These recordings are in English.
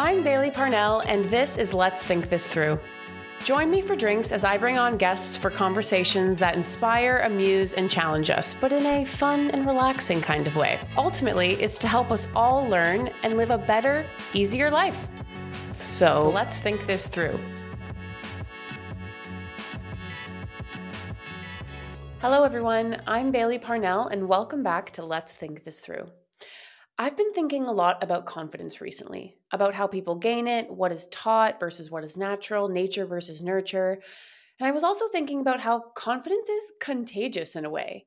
I'm Bailey Parnell, and this is Let's Think This Through. Join me for drinks as I bring on guests for conversations that inspire, amuse, and challenge us, but in a fun and relaxing kind of way. Ultimately, it's to help us all learn and live a better, easier life. So let's think this through. Hello, everyone. I'm Bailey Parnell, and welcome back to Let's Think This Through. I've been thinking a lot about confidence recently, about how people gain it, what is taught versus what is natural, nature versus nurture. And I was also thinking about how confidence is contagious in a way.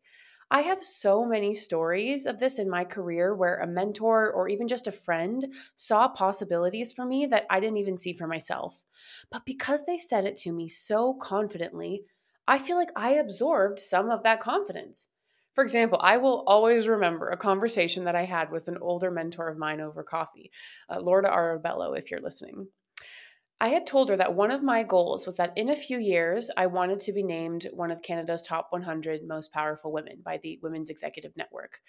I have so many stories of this in my career where a mentor or even just a friend saw possibilities for me that I didn't even see for myself. But because they said it to me so confidently, I feel like I absorbed some of that confidence. For example, I will always remember a conversation that I had with an older mentor of mine over coffee, uh, Laura Arabello, if you're listening. I had told her that one of my goals was that in a few years, I wanted to be named one of Canada's top 100 most powerful women by the Women's Executive Network.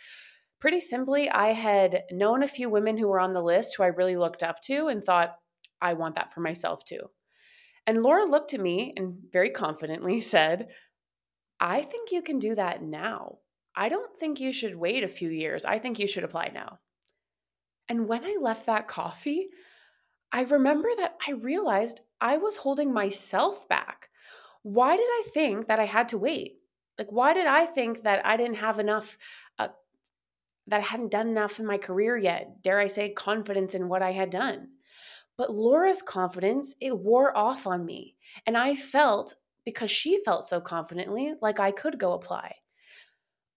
Pretty simply, I had known a few women who were on the list who I really looked up to and thought, I want that for myself too. And Laura looked at me and very confidently said, I think you can do that now. I don't think you should wait a few years. I think you should apply now. And when I left that coffee, I remember that I realized I was holding myself back. Why did I think that I had to wait? Like, why did I think that I didn't have enough, uh, that I hadn't done enough in my career yet? Dare I say, confidence in what I had done? But Laura's confidence, it wore off on me. And I felt, because she felt so confidently, like I could go apply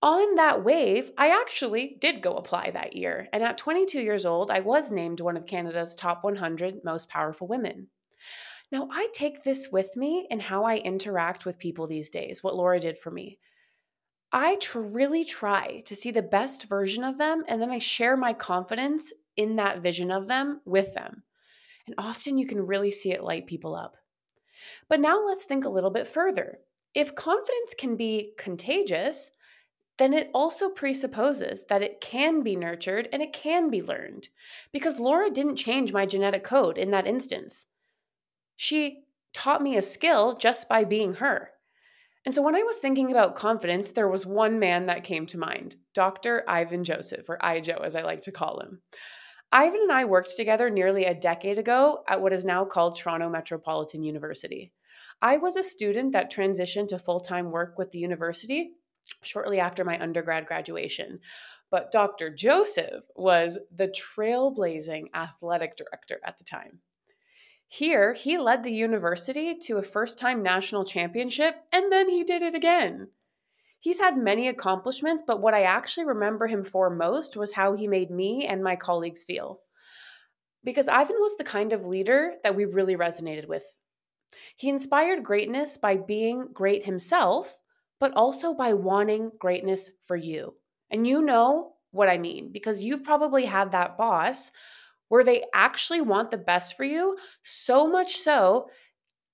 on that wave, I actually did go apply that year. And at 22 years old, I was named one of Canada's top 100 most powerful women. Now, I take this with me in how I interact with people these days, what Laura did for me. I tr- really try to see the best version of them, and then I share my confidence in that vision of them with them. And often you can really see it light people up. But now let's think a little bit further. If confidence can be contagious, then it also presupposes that it can be nurtured and it can be learned. Because Laura didn't change my genetic code in that instance. She taught me a skill just by being her. And so when I was thinking about confidence, there was one man that came to mind Dr. Ivan Joseph, or Ijo as I like to call him. Ivan and I worked together nearly a decade ago at what is now called Toronto Metropolitan University. I was a student that transitioned to full time work with the university shortly after my undergrad graduation. But Dr. Joseph was the trailblazing athletic director at the time. Here, he led the university to a first time national championship, and then he did it again. He's had many accomplishments, but what I actually remember him for most was how he made me and my colleagues feel. Because Ivan was the kind of leader that we really resonated with. He inspired greatness by being great himself but also by wanting greatness for you. And you know what I mean because you've probably had that boss where they actually want the best for you, so much so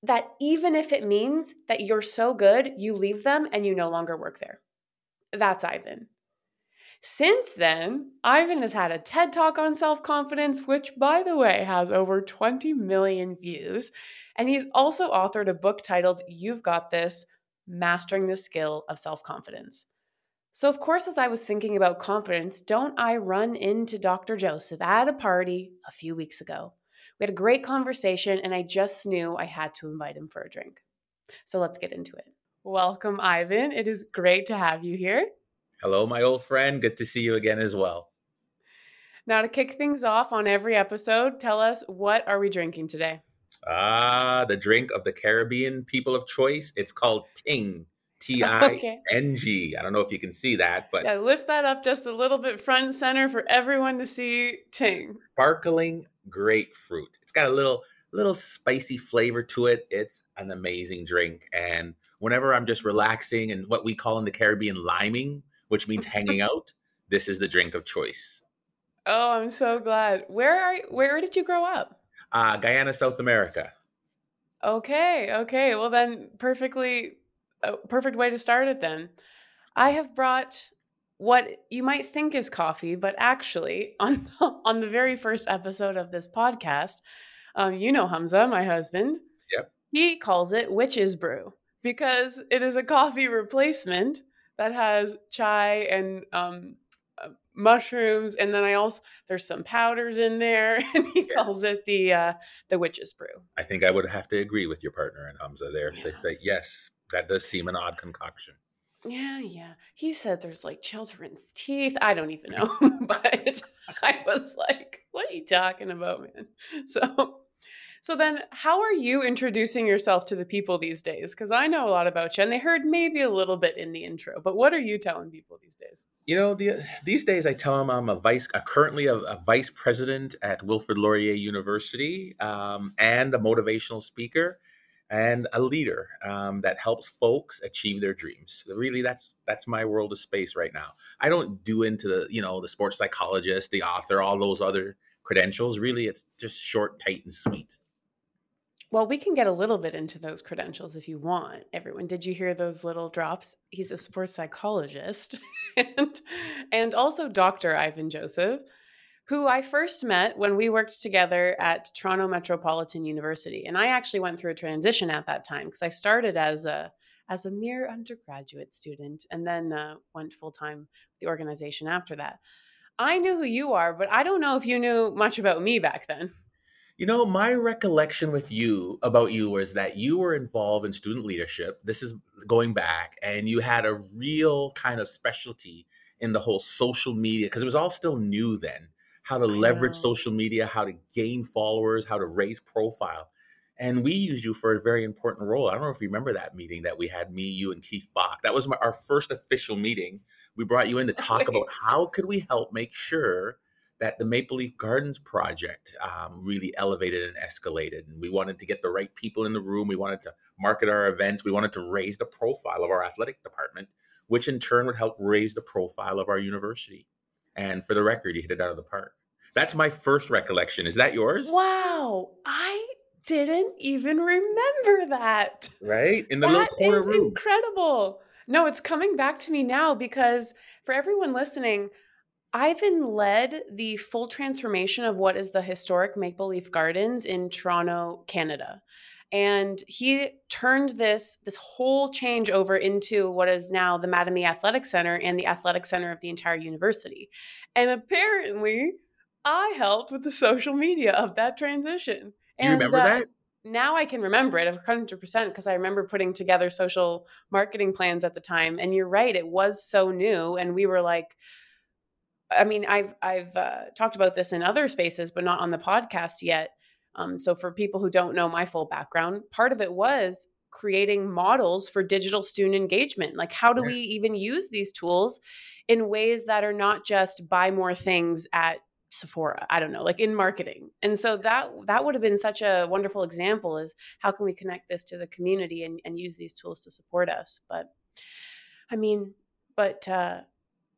that even if it means that you're so good, you leave them and you no longer work there. That's Ivan. Since then, Ivan has had a TED talk on self confidence, which, by the way, has over 20 million views. And he's also authored a book titled You've Got This mastering the skill of self confidence. So, of course, as I was thinking about confidence, don't I run into Dr. Joseph at a party a few weeks ago? We had a great conversation, and I just knew I had to invite him for a drink. So, let's get into it. Welcome, Ivan. It is great to have you here. Hello, my old friend. Good to see you again as well. Now, to kick things off on every episode, tell us what are we drinking today? Ah, the drink of the Caribbean people of choice. It's called Ting. T I N G. I don't know if you can see that, but yeah, lift that up just a little bit front and center for everyone to see. Ting. Sparkling grapefruit. It's got a little little spicy flavor to it. It's an amazing drink, and whenever I'm just relaxing and what we call in the Caribbean liming, which means hanging out, this is the drink of choice. Oh, I'm so glad. Where are where did you grow up? Uh, Guyana, South America. Okay, okay. Well, then, perfectly, uh, perfect way to start it. Then, I have brought what you might think is coffee, but actually, on on the very first episode of this podcast, um, you know Hamza, my husband. Yep. He calls it witch's brew because it is a coffee replacement that has chai and um, mushrooms, and then I also there's some powders in there, and he Yeah. calls it the uh, the witch's brew. I think I would have to agree with your partner in Hamza there. They say, yes, that does seem an odd concoction. Yeah, yeah. He said there's like children's teeth. I don't even know, but I was like, "What are you talking about, man?" So, so then, how are you introducing yourself to the people these days? Because I know a lot about you, and they heard maybe a little bit in the intro. But what are you telling people these days? You know, the, these days I tell them I'm a vice, uh, currently a, a vice president at Wilfrid Laurier University, um, and a motivational speaker, and a leader um, that helps folks achieve their dreams. Really, that's that's my world of space right now. I don't do into the you know the sports psychologist, the author, all those other credentials. Really, it's just short, tight, and sweet. Well, we can get a little bit into those credentials if you want. Everyone, did you hear those little drops? He's a sports psychologist and and also Dr. Ivan Joseph, who I first met when we worked together at Toronto Metropolitan University. And I actually went through a transition at that time because I started as a as a mere undergraduate student and then uh, went full time with the organization after that. I knew who you are, but I don't know if you knew much about me back then. You know, my recollection with you about you was that you were involved in student leadership. This is going back, and you had a real kind of specialty in the whole social media because it was all still new then. How to leverage social media, how to gain followers, how to raise profile. And we used you for a very important role. I don't know if you remember that meeting that we had, me, you, and Keith Bach. That was my, our first official meeting. We brought you in to talk about how could we help make sure that the Maple Leaf Gardens project um, really elevated and escalated. And we wanted to get the right people in the room. We wanted to market our events. We wanted to raise the profile of our athletic department, which in turn would help raise the profile of our university. And for the record, you hit it out of the park. That's my first recollection. Is that yours? Wow, I didn't even remember that. Right? In the That little corner is room. incredible. No, it's coming back to me now because for everyone listening, Ivan led the full transformation of what is the historic Maple Leaf Gardens in Toronto, Canada. And he turned this this whole change over into what is now the Mattamy Athletic Center and the athletic center of the entire university. And apparently, I helped with the social media of that transition. Do you And, remember uh, that? now I can remember it 100% because I remember putting together social marketing plans at the time. And you're right, it was so new. And we were like, I mean, I've I've uh, talked about this in other spaces, but not on the podcast yet. Um, so for people who don't know my full background, part of it was creating models for digital student engagement. Like, how do we even use these tools in ways that are not just buy more things at Sephora? I don't know, like in marketing. And so that that would have been such a wonderful example. Is how can we connect this to the community and, and use these tools to support us? But I mean, but uh,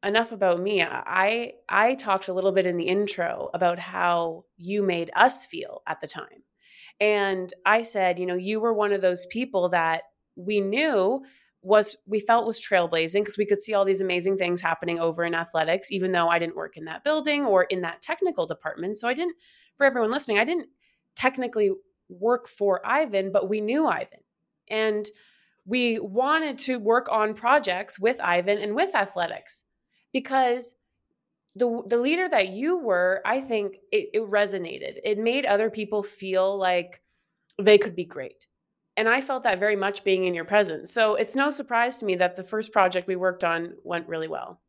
enough about me. I I talked a little bit in the intro about how you made us feel at the time. And I said, you know, you were one of those people that we knew was we felt was trailblazing because we could see all these amazing things happening over in athletics even though I didn't work in that building or in that technical department. So I didn't for everyone listening, I didn't technically work for Ivan, but we knew Ivan. And we wanted to work on projects with Ivan and with athletics because the the leader that you were, I think it, it resonated. It made other people feel like they could be great. And I felt that very much being in your presence. So it's no surprise to me that the first project we worked on went really well.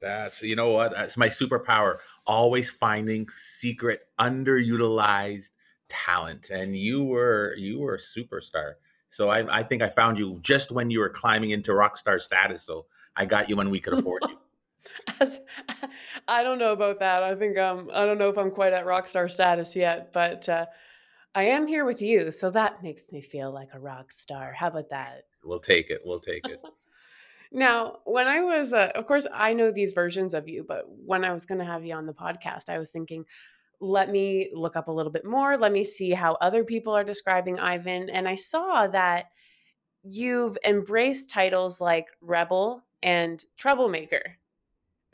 That's you know what? That's my superpower. Always finding secret, underutilized talent. And you were you were a superstar. So I, I think I found you just when you were climbing into rock star status. So I got you when we could afford you. As, I don't know about that. I think um I don't know if I'm quite at rock star status yet, but uh, I am here with you, so that makes me feel like a rock star. How about that? We'll take it. We'll take it. Now, when I was, uh, of course, I know these versions of you, but when I was going to have you on the podcast, I was thinking, let me look up a little bit more. Let me see how other people are describing Ivan. And I saw that you've embraced titles like rebel and troublemaker.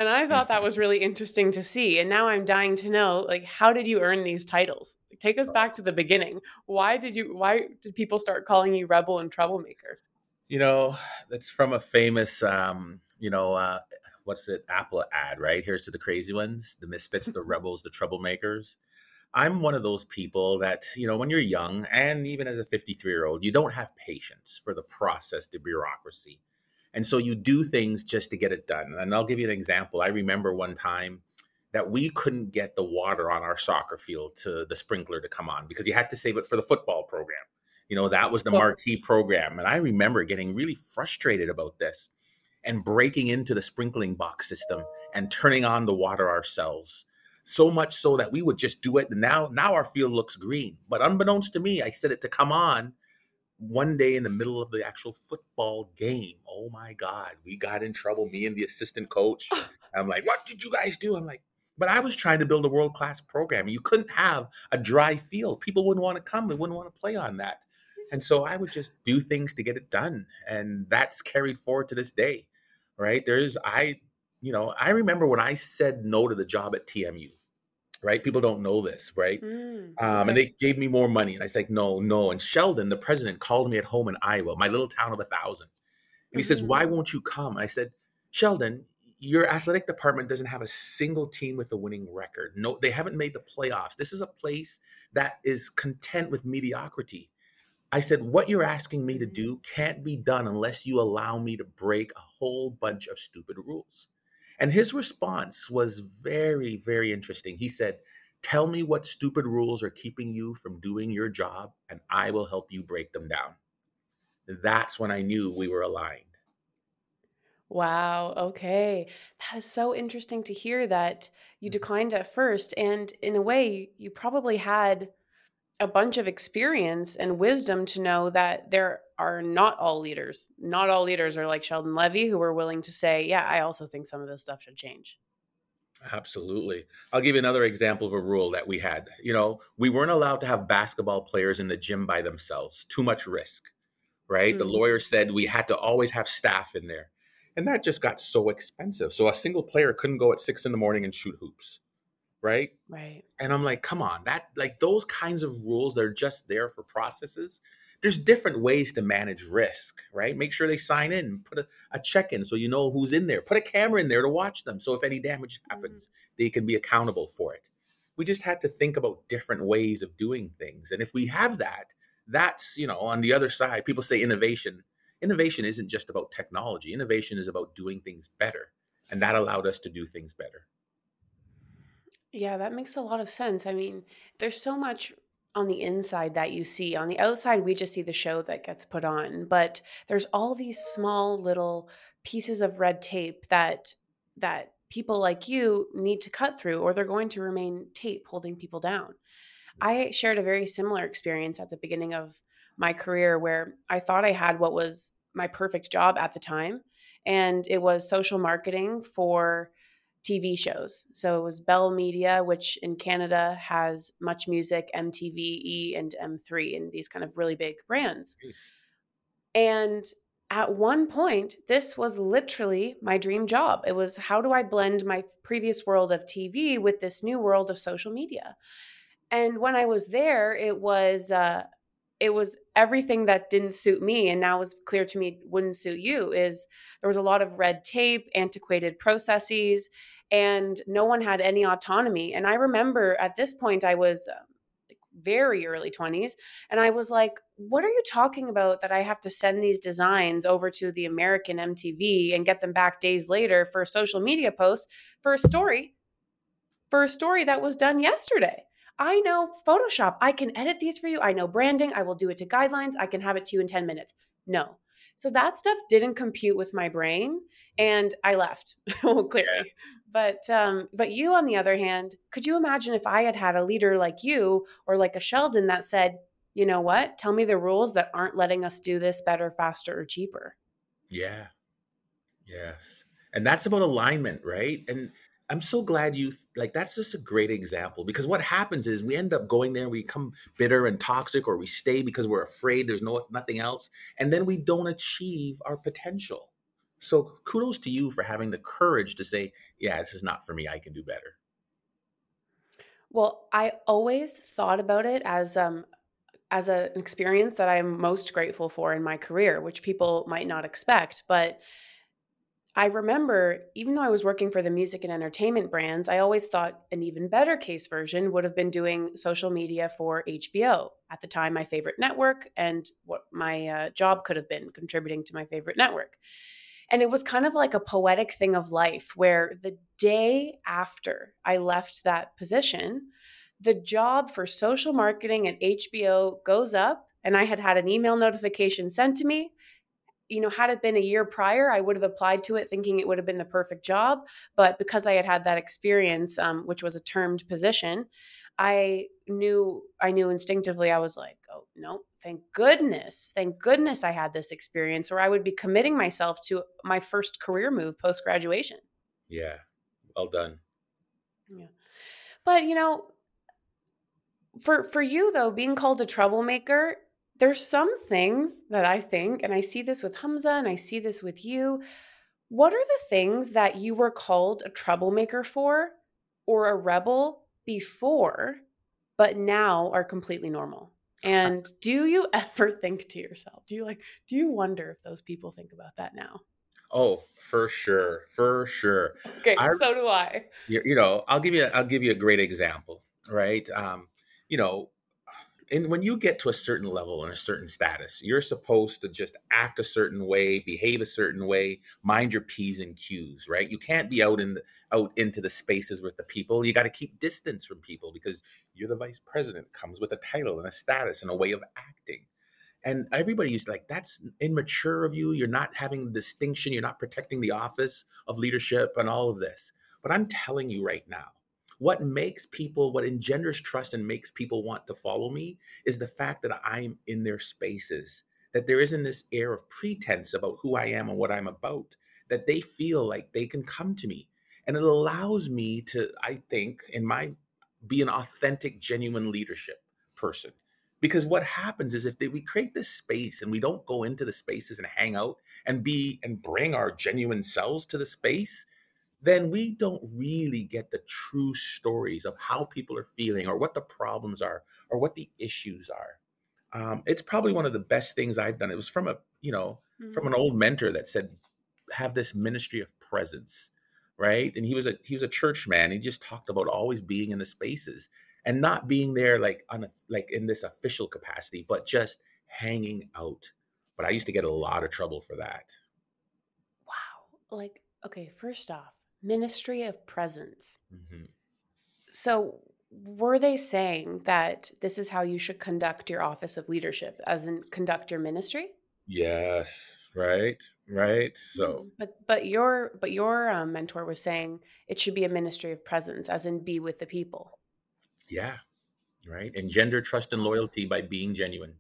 And I thought that was really interesting to see. And now I'm dying to know, like, how did you earn these titles? Take us back to the beginning. Why did you? Why did people start calling you rebel and troublemaker? You know, that's from a famous, um, you know, uh, what's it, Apple ad, right? Here's to the crazy ones, the misfits, the rebels, the troublemakers. I'm one of those people that, you know, when you're young and even as a 53 year old, you don't have patience for the process, the bureaucracy. And so you do things just to get it done. And I'll give you an example. I remember one time that we couldn't get the water on our soccer field to the sprinkler to come on because you had to save it for the football program. You know, that was the marquee program. And I remember getting really frustrated about this and breaking into the sprinkling box system and turning on the water ourselves. So much so that we would just do it. And now, now our field looks green. But unbeknownst to me, I set it to come on one day in the middle of the actual football game. Oh my God, we got in trouble, me and the assistant coach. I'm like, what did you guys do? I'm like, but I was trying to build a world class program. You couldn't have a dry field. People wouldn't want to come They wouldn't want to play on that. And so I would just do things to get it done. And that's carried forward to this day, right? There's, I, you know, I remember when I said no to the job at TMU right? People don't know this, right? Mm, okay. um, and they gave me more money, and I said, no, no. And Sheldon, the president, called me at home in Iowa, my little town of a thousand, and he mm-hmm. says, "Why won't you come?" And I said, Sheldon, your athletic department doesn't have a single team with a winning record. No, they haven't made the playoffs. This is a place that is content with mediocrity. I said, What you're asking me to mm-hmm. do can't be done unless you allow me to break a whole bunch of stupid rules. And his response was very, very interesting. He said, Tell me what stupid rules are keeping you from doing your job, and I will help you break them down. That's when I knew we were aligned. Wow. Okay. That is so interesting to hear that you mm-hmm. declined at first. And in a way, you probably had a bunch of experience and wisdom to know that there are not all leaders. Not all leaders are like Sheldon Levy, who are willing to say, Yeah, I also think some of this stuff should change. Absolutely. I'll give you another example of a rule that we had. You know, we weren't allowed to have basketball players in the gym by themselves, too much risk, right? Mm-hmm. The lawyer said we had to always have staff in there. And that just got so expensive. So a single player couldn't go at six in the morning and shoot hoops right? Right. And I'm like, come on, that like those kinds of rules, they're just there for processes. There's different ways to manage risk, right? Make sure they sign in, put a, a check in so you know who's in there, put a camera in there to watch them. So if any damage mm-hmm. happens, mm-hmm. they can be accountable for it. We just had to think about different ways of doing things. And if we have that, that's, you know, on the other side, people say innovation. Innovation isn't just about technology, innovation is about doing things better. And that allowed us to do things better. Yeah, that makes a lot of sense. I mean, there's so much on the inside that you see. On the outside, we just see the show that gets put on, but there's all these small little pieces of red tape that that people like you need to cut through or they're going to remain tape holding people down. I shared a very similar experience at the beginning of my career where I thought I had what was my perfect job at the time and it was social marketing for TV shows. So it was Bell Media, which in Canada has Much Music, MTV, E, and M3, and these kind of really big brands. And at one point, this was literally my dream job. It was how do I blend my previous world of TV with this new world of social media? And when I was there, it was uh, it was everything that didn't suit me and now was clear to me wouldn't suit you is there was a lot of red tape antiquated processes and no one had any autonomy and i remember at this point i was uh, very early 20s and i was like what are you talking about that i have to send these designs over to the american mtv and get them back days later for a social media post for a story for a story that was done yesterday I know Photoshop. I can edit these for you. I know branding. I will do it to guidelines. I can have it to you in 10 minutes. No. So that stuff didn't compute with my brain and I left clearly. Yeah. But um but you on the other hand, could you imagine if I had had a leader like you or like a Sheldon that said, "You know what? Tell me the rules that aren't letting us do this better, faster or cheaper." Yeah. Yes. And that's about alignment, right? And I'm so glad you like that's just a great example because what happens is we end up going there we become bitter and toxic or we stay because we're afraid there's no nothing else and then we don't achieve our potential. So kudos to you for having the courage to say, yeah, this is not for me. I can do better. Well, I always thought about it as um as a, an experience that I'm most grateful for in my career, which people might not expect, but I remember, even though I was working for the music and entertainment brands, I always thought an even better case version would have been doing social media for HBO. At the time, my favorite network, and what my uh, job could have been contributing to my favorite network. And it was kind of like a poetic thing of life where the day after I left that position, the job for social marketing at HBO goes up. And I had had an email notification sent to me you know, had it been a year prior, I would have applied to it thinking it would have been the perfect job. But because I had had that experience, um, which was a termed position, I knew I knew instinctively. I was like, oh no, thank goodness, thank goodness I had this experience, or I would be committing myself to my first career move post graduation. Yeah, well done. Yeah, but you know, for for you though, being called a troublemaker there's some things that I think, and I see this with Hamza and I see this with you. What are the things that you were called a troublemaker for or a rebel before, but now are completely normal? And do you ever think to yourself, do you like, do you wonder if those people think about that now? Oh, for sure, for sure. Okay, I, so do I. You know, I'll give you, I'll give you a great example, right? Um, you know, and when you get to a certain level and a certain status, you're supposed to just act a certain way, behave a certain way, mind your p's and q's, right? You can't be out in the, out into the spaces with the people. You got to keep distance from people because you're the vice president, comes with a title and a status and a way of acting. And everybody is like, that's immature of you. You're not having distinction. You're not protecting the office of leadership and all of this. But I'm telling you right now, what makes people, what engenders trust and makes people want to follow me is the fact that I'm in their spaces, that there isn't this air of pretense about who I am and what I'm about, that they feel like they can come to me. And it allows me to, I think, in my be an authentic, genuine leadership person. Because what happens is if they, we create this space and we don't go into the spaces and hang out and be and bring our genuine selves to the space, then we don't really get the true stories of how people are feeling or what the problems are or what the issues are. Um, it's probably one of the best things I've done. It was from a, you know, mm-hmm. from an old mentor that said, have this ministry of presence, right? And he was a he was a church man. He just talked about always being in the spaces and not being there like on a, like in this official capacity, but just hanging out. But I used to get a lot of trouble for that. Wow. Like, okay, first off, ministry of presence. Mm-hmm. So, were they saying that this is how you should conduct your office of leadership, as in conduct your ministry? Yes, right, right. So, mm, but but your but your um, mentor was saying it should be a ministry of presence, as in be with the people. Yeah, right. Engender trust and loyalty by being genuine.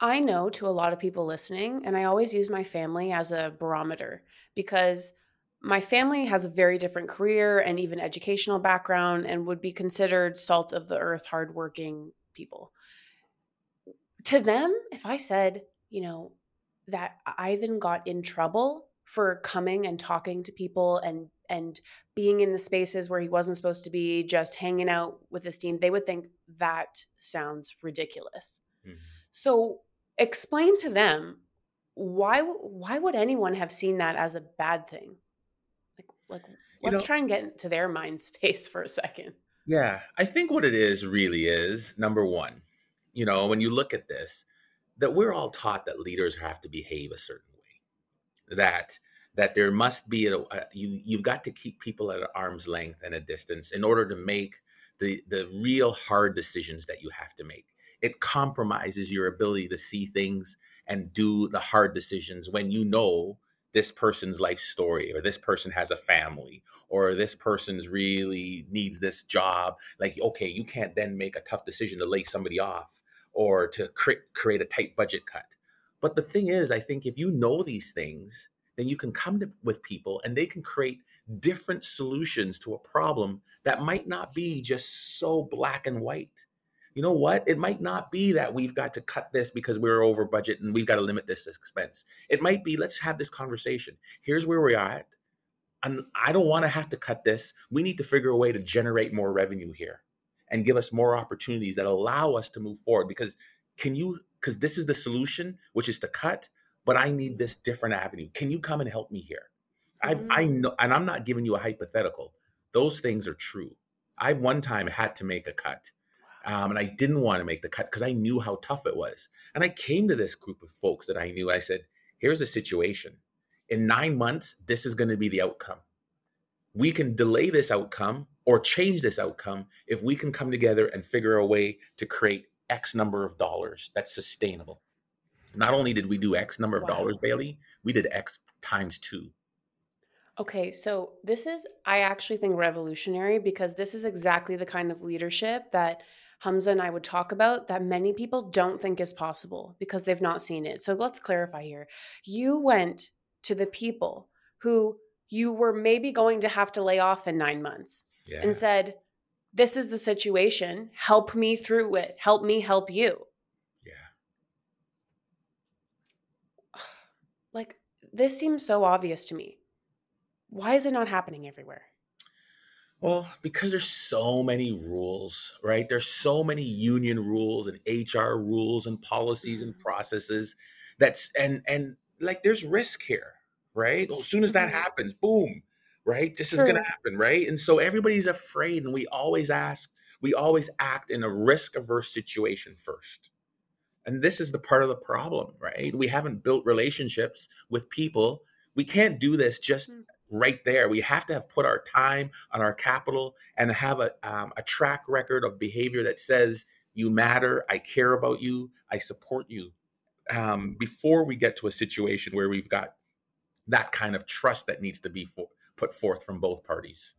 I know to a lot of people listening, and I always use my family as a barometer because my family has a very different career and even educational background and would be considered salt of the earth, hardworking people. To them, if I said, you know, that Ivan got in trouble for coming and talking to people and and being in the spaces where he wasn't supposed to be, just hanging out with his team, they would think that sounds ridiculous. Mm-hmm. So explain to them why why would anyone have seen that as a bad thing? Like, let's know, try and get into their mind space for a second. Yeah, I think what it is really is number one, you know, when you look at this, that we're all taught that leaders have to behave a certain way, that that there must be a, a you you've got to keep people at arm's length and a distance in order to make the the real hard decisions that you have to make it compromises your ability to see things and do the hard decisions when you know this person's life story or this person has a family or this person's really needs this job like okay you can't then make a tough decision to lay somebody off or to cre- create a tight budget cut. But the thing is i think if you know these things then you can come to, with people and they can create different solutions to a problem that might not be just so black and white you know what? It might not be that we've got to cut this because we're over budget and we've got to limit this expense. It might be let's have this conversation. Here's where we're at. And I don't want to have to cut this. We need to figure a way to generate more revenue here and give us more opportunities that allow us to move forward. Because can you, because this is the solution, which is to cut, but I need this different avenue. Can you come and help me here? Mm-hmm. I I know, and I'm not giving you a hypothetical. Those things are true. I've one time had to make a cut um, and I didn't want to make the cut because I knew how tough it was. And I came to this group of folks that I knew. I said, here's a situation. In nine months, this is going to be the outcome. We can delay this outcome or change this outcome if we can come together and figure a way to create X number of dollars that's sustainable. Not only did we do X number of wow. dollars, Bailey, we did X times two. Okay, so this is, I actually think, revolutionary because this is exactly the kind of leadership that Hamza and I would talk about that many people don't think is possible because they've not seen it. So let's clarify here. You went to the people who you were maybe going to have to lay off in nine months yeah. and said, This is the situation. Help me through it. Help me help you. Yeah. Like, this seems so obvious to me. Why is it not happening everywhere? Well, because there's so many rules, right? There's so many union rules and HR rules and policies and mm-hmm. processes that's and and like there's risk here, right? Well, as soon as that mm-hmm. happens, boom, right? This is gonna happen, right? And so everybody's afraid, and we always ask, we always act in a risk averse situation first. And this is the part of the problem, right? We haven't built relationships with people. We can't do this just mm right there. We have to have put our time on our capital and have a, um, a track record of behavior that says, you matter, I care about you, I support you, um, before we get to a situation where we've got that kind of trust that needs to be for, put forth from both parties.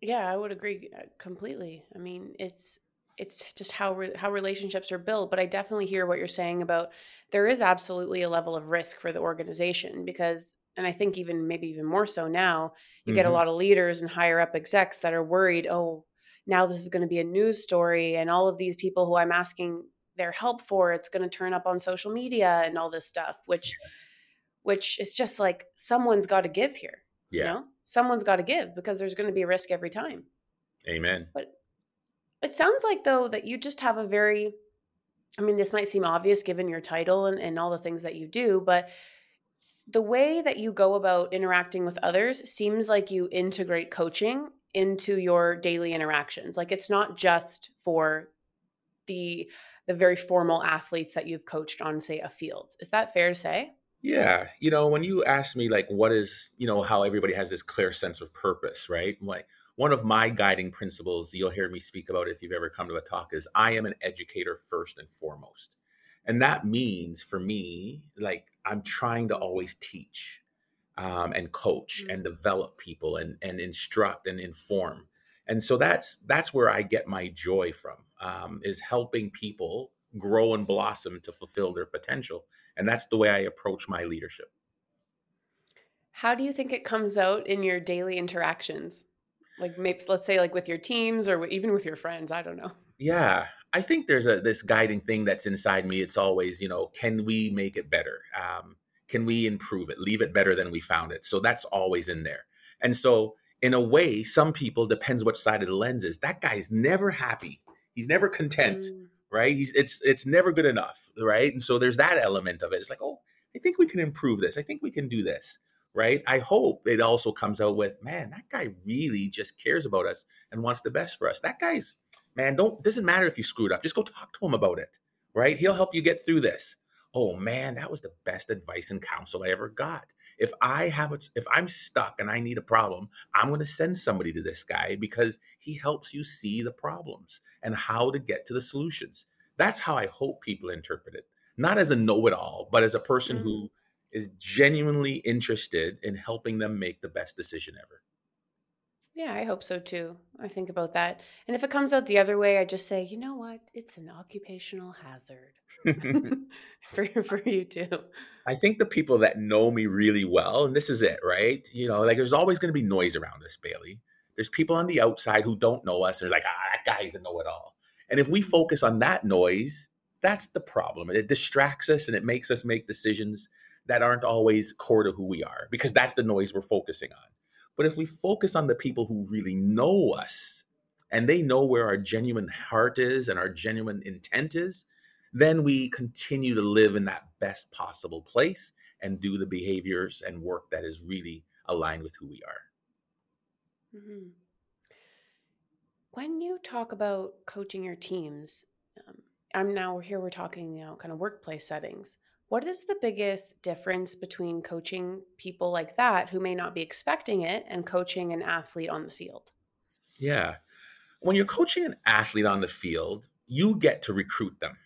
Yeah, I would agree uh, completely. I mean, it's it's just how re- how relationships are built but i definitely hear what you're saying about there is absolutely a level of risk for the organization because and I think even maybe even more so now, you mm-hmm. get a mm-hmm. lot of leaders and higher up execs that are worried, oh, now this is going to be a news story and all of these people who I'm asking their help for, it's going to turn up on social media and all this stuff, which yes. which is just like someone's got to give here. Yeah. You know? Someone's got to give because there's going to be a risk every time. Amen. But it sounds like though that you just have a very I mean, this might seem obvious given your title and, and all the things that you do, but the way that you go about interacting with others seems like you integrate coaching into your daily interactions. Like it's not just for the the very formal athletes that you've coached on say a field. Is that fair to say? Yeah. You know when you ask me like what is you know how everybody has this clear sense of purpose right? Like one of my guiding principles you'll hear me speak about if you've ever come to a talk is i am an educator first and foremost and that means for me like i'm trying to always teach um, and coach mm-hmm. and develop people and and instruct and inform. And so that's that's where i get my joy from um, is helping people grow and blossom to fulfill their potential. And that's the way i approach my leadership. How do you think it comes out in your daily interactions? Like maybe let's say like with your teams or even with your friends i don't know. Yeah I think there's a this guiding thing that's inside me. It's always, you know, can we make it better? Um, can we improve it? Leave it better than we found it. So that's always in there. And so, in a way, some people depends what side of the lens is. That guy's never happy. He's never content, mm. right? He's it's it's never good enough, right? And so there's that element of it. It's like, oh, I think we can improve this. I think we can do this, right? I hope it also comes out with, man, that guy really just cares about us and wants the best for us. That guy's man, don't doesn't matter if you screwed up. Just go talk to him about it. Right? He'll help you get through this. Oh man, that was the best advice and counsel I ever got. If I have a, if I'm stuck and I need a problem, I'm going to send somebody to this guy because he helps you see the problems and how to get to the solutions. That's how I hope people interpret it. Not as a know-it-all, but as a person mm-hmm. who is genuinely interested in helping them make the best decision ever. Yeah, I hope so too. I think about that. And if it comes out the other way, I just say, you know what? It's an occupational hazard for, for you too. I think the people that know me really well, and this is it, right? You know, like there's always going to be noise around us, Bailey. There's people on the outside who don't know us. And they're like, ah, that guy's a know-it-all. And if we focus on that noise, that's the problem. It distracts us and it makes us make decisions that aren't always core to who we are because that's the noise we're focusing on. But if we focus on the people who really know us and they know where our genuine heart is and our genuine intent is, then we continue to live in that best possible place and do the behaviors and work that is really aligned with who we are. Mm-hmm. When you talk about coaching your teams, um, I'm now here, we're talking, you know, kind of workplace settings. What is the biggest difference between coaching people like that who may not be expecting it and coaching an athlete on the field? Yeah. When you're coaching an athlete on the field, you get to recruit them.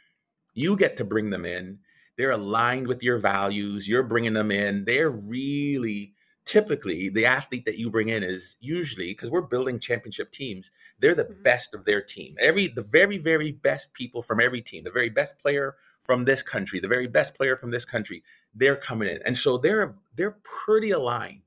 You get to bring them in. They're aligned with your values. You're bringing them in. They're really typically the athlete that you bring in is usually because we're building championship teams they're the mm-hmm. best of their team every the very very best people from every team the very best player from this country the very best player from this country they're coming in and so they're they're pretty aligned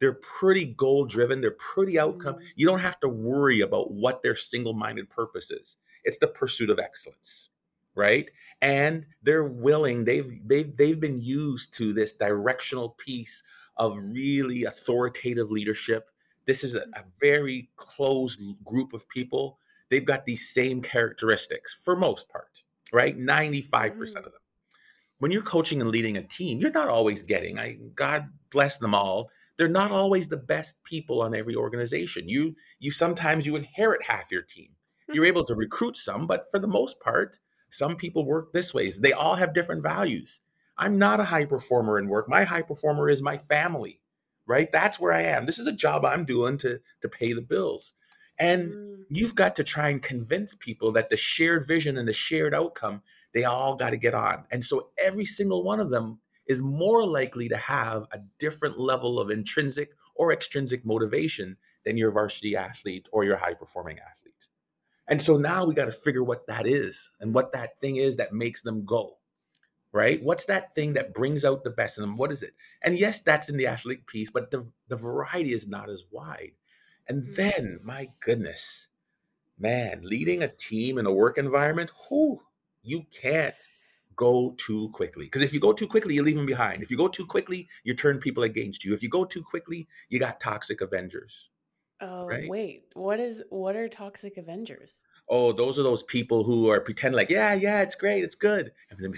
they're pretty goal driven they're pretty outcome mm-hmm. you don't have to worry about what their single-minded purpose is it's the pursuit of excellence right and they're willing they've they've, they've been used to this directional piece of really authoritative leadership. This is a, a very closed group of people. They've got these same characteristics for most part, right? 95% mm. of them. When you're coaching and leading a team, you're not always getting, I God bless them all, they're not always the best people on every organization. You you sometimes you inherit half your team. You're able to recruit some, but for the most part, some people work this way. They all have different values. I'm not a high performer in work. My high performer is my family, right? That's where I am. This is a job I'm doing to to pay the bills. And mm. you've got to try and convince people that the shared vision and the shared outcome, they all got to get on. And so every single one of them is more likely to have a different level of intrinsic or extrinsic motivation than your varsity athlete or your high performing athlete. And so now we got to figure what that is and what that thing is that makes them go right? What's that thing that brings out the best in them? What is it? And yes, that's in the athletic piece, but the, the variety is not as wide. And mm-hmm. then, my goodness, man, leading a team in a work environment, whoo, you can't go too quickly. Because if you go too quickly, you leave them behind. If you go too quickly, you turn people against you. If you go too quickly, you got toxic Avengers. Oh, right? wait. What is what are toxic Avengers? Oh, those are those people who are pretend like, yeah, yeah, it's great, it's good. And then oh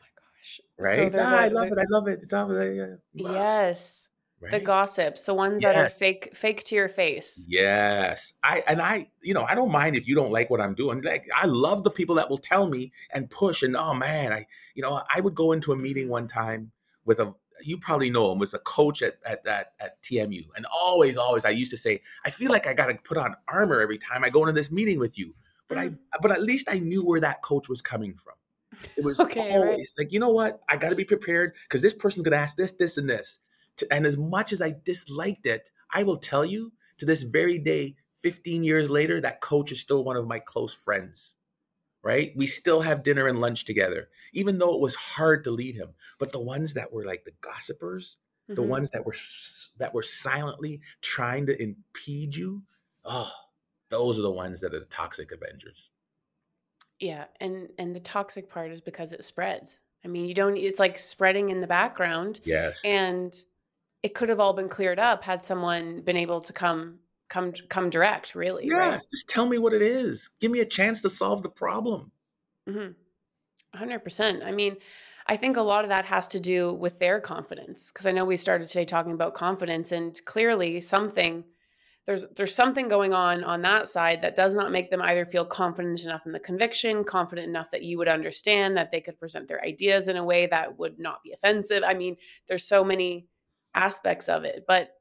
my gosh! right? So ah, I love it. I love it. It's all yeah. Yes. Right? The gossips, the ones yes. that are fake, fake to your face. Yes, I and I, you know, I don't mind if you don't like what I'm doing. Like, I love the people that will tell me and push. And oh man, I, you know, I would go into a meeting one time with a, you probably know him, was a coach at at at, at TMU, and always, always, I used to say, I feel like I got to put on armor every time I go into this meeting with you. But I, mm. but at least I knew where that coach was coming from. It was okay, always right. like, you know what? I got to be prepared because this person's going to ask this, this, and this. And as much as I disliked it, I will tell you to this very day, 15 years later, that coach is still one of my close friends. Right? We still have dinner and lunch together, even though it was hard to lead him. But the ones that were like the gossipers, mm-hmm. the ones that were that were silently trying to impede you, oh, those are the ones that are the toxic avengers. Yeah, and and the toxic part is because it spreads. I mean, you don't it's like spreading in the background. Yes. And it could have all been cleared up had someone been able to come come come direct, really. Yeah, right? just tell me what it is. Give me a chance to solve the problem. Mhm. 100%. I mean, I think a lot of that has to do with their confidence because I know we started today talking about confidence and clearly something there's there's something going on on that side that does not make them either feel confident enough in the conviction confident enough that you would understand that they could present their ideas in a way that would not be offensive i mean there's so many aspects of it but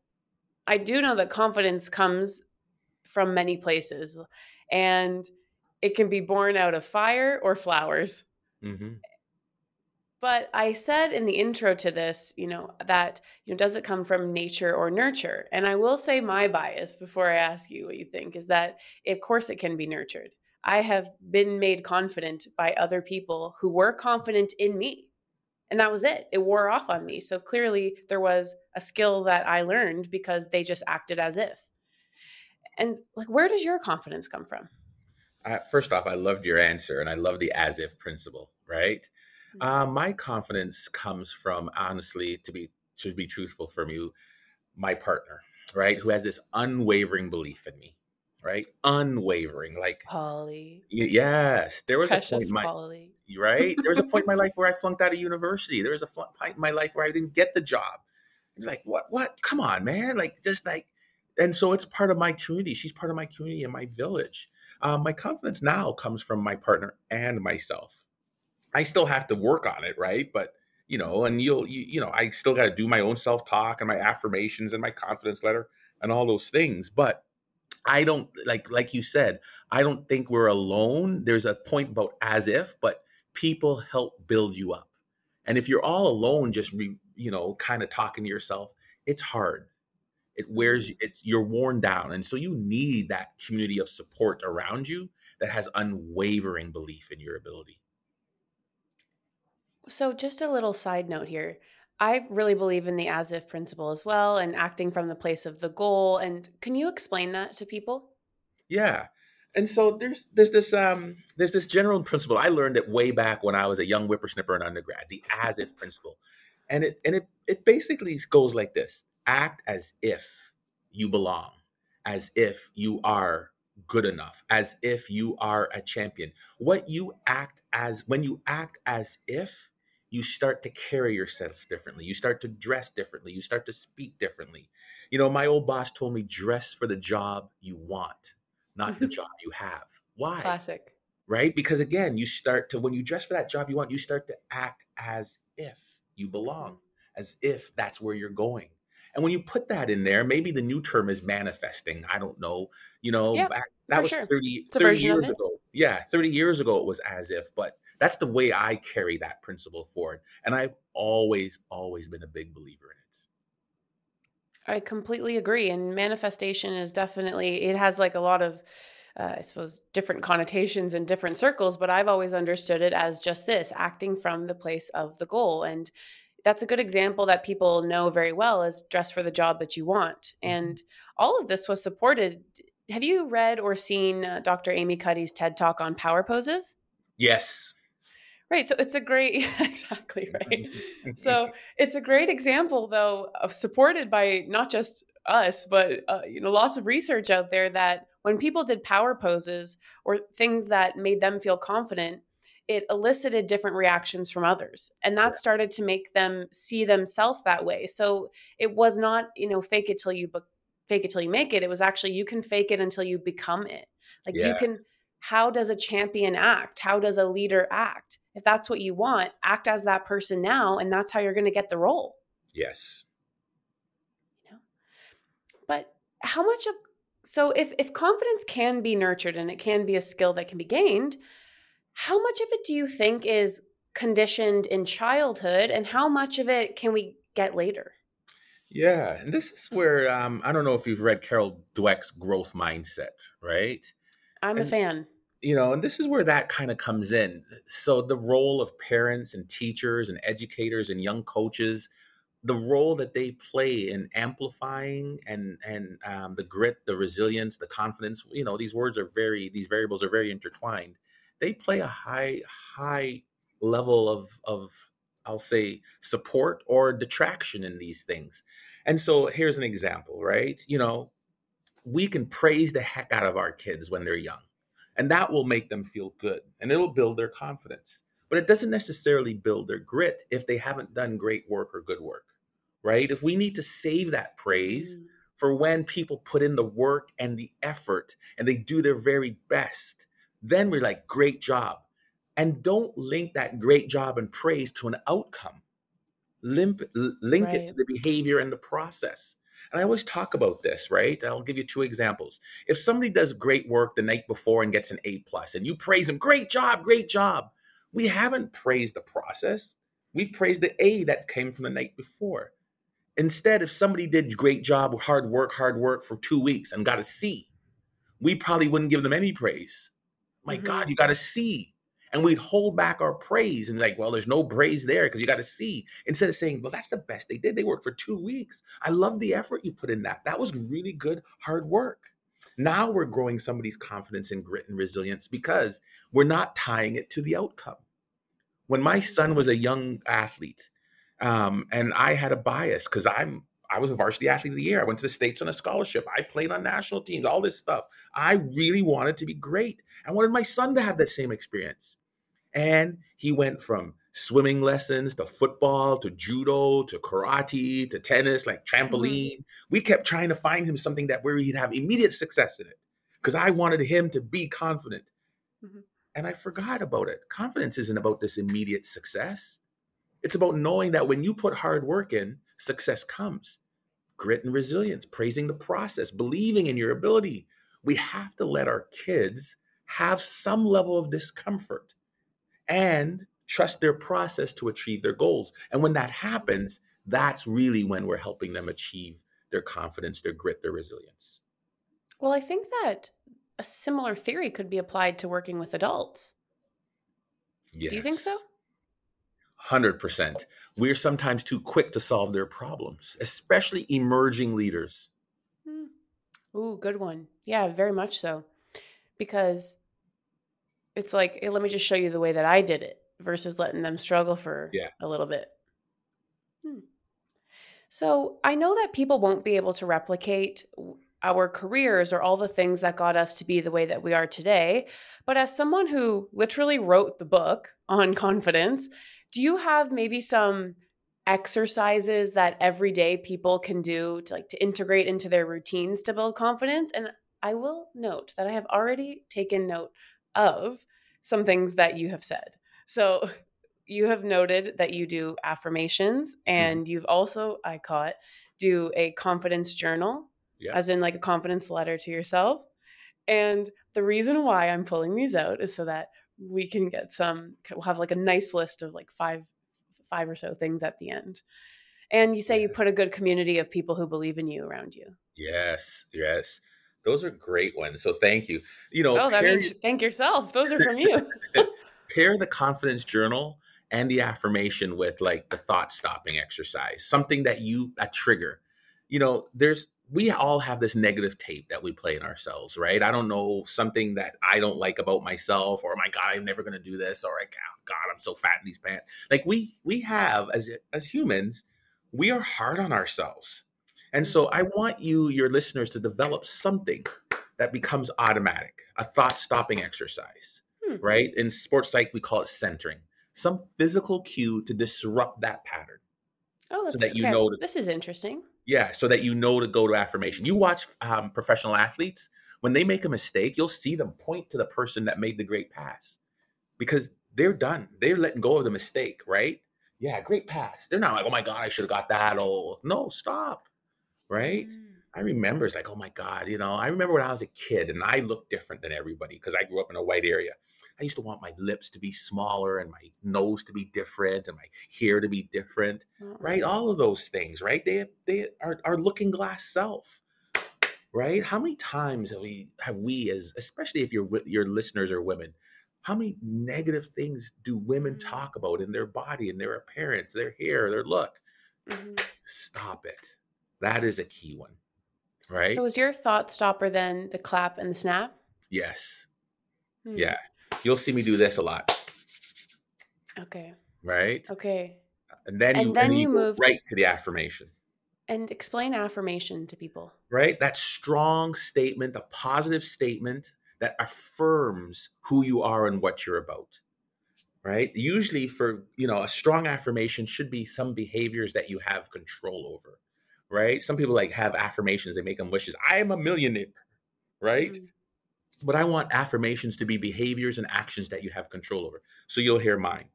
i do know that confidence comes from many places and it can be born out of fire or flowers mm-hmm. But I said in the intro to this, you know, that, you know, does it come from nature or nurture? And I will say my bias before I ask you what you think is that, of course, it can be nurtured. I have been made confident by other people who were confident in me. And that was it. It wore off on me. So clearly there was a skill that I learned because they just acted as if. And like, where does your confidence come from? Uh, first off, I loved your answer and I love the as if principle, right? Mm-hmm. Uh, my confidence comes from honestly, to be to be truthful from you, my partner, right, who has this unwavering belief in me, right, unwavering, like Polly. Yes, there was Precious a point in my Polly. Right. There was a point in my life where I flunked out of university. There was a point in my life where I didn't get the job. Like what? What? Come on, man! Like just like, and so it's part of my community. She's part of my community and my village. Um, my confidence now comes from my partner and myself. I still have to work on it, right? But you know, and you'll, you, you know, I still got to do my own self talk and my affirmations and my confidence letter and all those things. But I don't like, like you said, I don't think we're alone. There's a point about as if, but people help build you up. And if you're all alone, just re, you know, kind of talking to yourself, it's hard. It wears it's you're worn down, and so you need that community of support around you that has unwavering belief in your ability. So, just a little side note here. I really believe in the as if principle as well and acting from the place of the goal. And can you explain that to people? Yeah. And so there's there's this um there's this general principle I learned it way back when I was a young whippersnipper in undergrad, the as if principle. And it and it it basically goes like this. Act as if you belong, as if you are good enough, as if you are a champion. What you act as when you act as if you start to carry yourself differently. You start to dress differently. You start to speak differently. You know, my old boss told me dress for the job you want, not the job you have. Why? Classic. Right? Because again, you start to, when you dress for that job you want, you start to act as if you belong, as if that's where you're going. And when you put that in there, maybe the new term is manifesting. I don't know. You know, yep, that was sure. 30, 30 years ago. Yeah, 30 years ago it was as if, but that's the way I carry that principle forward. And I've always, always been a big believer in it. I completely agree. And manifestation is definitely, it has like a lot of, uh, I suppose, different connotations in different circles, but I've always understood it as just this acting from the place of the goal. And that's a good example that people know very well is dress for the job that you want. Mm-hmm. And all of this was supported. Have you read or seen uh, Dr. Amy Cuddy's TED talk on power poses? Yes. Right. So it's a great, exactly right. so it's a great example, though, of supported by not just us, but uh, you know, lots of research out there that when people did power poses or things that made them feel confident, it elicited different reactions from others, and that started to make them see themselves that way. So it was not, you know, fake it till you fake it till you make it. It was actually you can fake it until you become it. Like yes. you can. How does a champion act? How does a leader act? If that's what you want, act as that person now, and that's how you're going to get the role. Yes. You know? But how much of so if if confidence can be nurtured and it can be a skill that can be gained, how much of it do you think is conditioned in childhood and how much of it can we get later? Yeah, and this is where um, I don't know if you've read Carol Dweck's growth mindset, right? I'm and, a fan you know, and this is where that kind of comes in. So the role of parents and teachers and educators and young coaches, the role that they play in amplifying and and um, the grit, the resilience, the confidence. You know, these words are very, these variables are very intertwined. They play a high high level of of I'll say support or detraction in these things. And so here's an example, right? You know, we can praise the heck out of our kids when they're young and that will make them feel good and it'll build their confidence. But it doesn't necessarily build their grit if they haven't done great work or good work, right? If we need to save that praise mm. for when people put in the work and the effort and they do their very best, then we're like, great job. And don't link that great job and praise to an outcome. Limp, link right. it to the behavior and the process. And I always talk about this, right? I'll give you two examples. If somebody does great work the night before and gets an A plus, and you praise them, great job, great job. We haven't praised the process. We've praised the A that came from the night before. Instead, if somebody did great job, hard work, hard work for two weeks and got a C, we probably wouldn't give them any praise. My mm-hmm. God, you got a C and we'd hold back our praise and like, well, there's no praise there because you got to see instead of saying, well, that's the best they did. They worked for two weeks. I love the effort you put in that. That was really good, hard work. Now we're growing somebody's confidence and grit and resilience because we're not tying it to the outcome. When my son was a young athlete, um, and I had a bias because I'm I was a varsity athlete of the year. I went to the States on a scholarship. I played on national teams, all this stuff. I really wanted to be great. I wanted my son to have that same experience. And he went from swimming lessons to football to judo to karate to tennis, like mm-hmm. trampoline. Mm-hmm. We kept trying to find him something that where he'd have immediate success in it because I wanted him to be confident. Mm-hmm. And I forgot about it. Confidence isn't about this immediate success. It's about knowing that when you put hard work in, success comes. Grit and resilience, praising the process, believing in your ability. We have to let our kids have some level of discomfort and trust their process to achieve their goals. And when that happens, that's really when we're helping them achieve their confidence, their grit, their resilience. Well, I think that a similar theory could be applied to working with adults. Yes. Do you think so? 100%. We're sometimes too quick to solve their problems, especially emerging leaders. Hmm. Ooh, good one. Yeah, very much so. Because it's like, hey, let me just show you the way that I did it versus letting them struggle for yeah. a little bit. Hmm. So I know that people won't be able to replicate our careers or all the things that got us to be the way that we are today. But as someone who literally wrote the book on confidence, do you have maybe some exercises that everyday people can do to like to integrate into their routines to build confidence? And I will note that I have already taken note of some things that you have said. So you have noted that you do affirmations mm-hmm. and you've also, I caught, do a confidence journal, yeah. as in like a confidence letter to yourself. And the reason why I'm pulling these out is so that we can get some we'll have like a nice list of like five five or so things at the end and you say yeah. you put a good community of people who believe in you around you yes yes those are great ones so thank you. You know oh that means thank yourself those are from you. Pair the confidence journal and the affirmation with like the thought stopping exercise something that you a trigger. You know there's we all have this negative tape that we play in ourselves, right? I don't know something that I don't like about myself, or my God, I'm never going to do this, or I oh, God, I'm so fat in these pants. Like we we have as as humans, we are hard on ourselves, and so I want you, your listeners, to develop something that becomes automatic, a thought stopping exercise, hmm. right? In sports psych, we call it centering, some physical cue to disrupt that pattern. Oh, so that you okay. know to, this is interesting yeah, so that you know to go to affirmation. You watch um, professional athletes, when they make a mistake, you'll see them point to the person that made the great pass because they're done. They're letting go of the mistake, right? Yeah, great pass. They're not like, oh my God, I should have got that. Oh, no, stop, right? Mm. I remember it's like, oh my God, you know, I remember when I was a kid and I looked different than everybody because I grew up in a white area. I used to want my lips to be smaller and my nose to be different and my hair to be different, mm-hmm. right? All of those things, right? They they are our looking glass self, right? How many times have we have we as especially if your your listeners are women, how many negative things do women mm-hmm. talk about in their body and their appearance, their hair, their look? Mm-hmm. Stop it. That is a key one right? So, is your thought stopper then the clap and the snap? Yes. Hmm. Yeah. You'll see me do this a lot. Okay. Right? Okay. And then and you, then, and you, you move right to the affirmation. And explain affirmation to people. Right? That strong statement, a positive statement that affirms who you are and what you're about. Right? Usually for, you know, a strong affirmation should be some behaviors that you have control over right? Some people like have affirmations, they make them wishes. I am a millionaire, right? Mm-hmm. But I want affirmations to be behaviors and actions that you have control over. So you'll hear mine.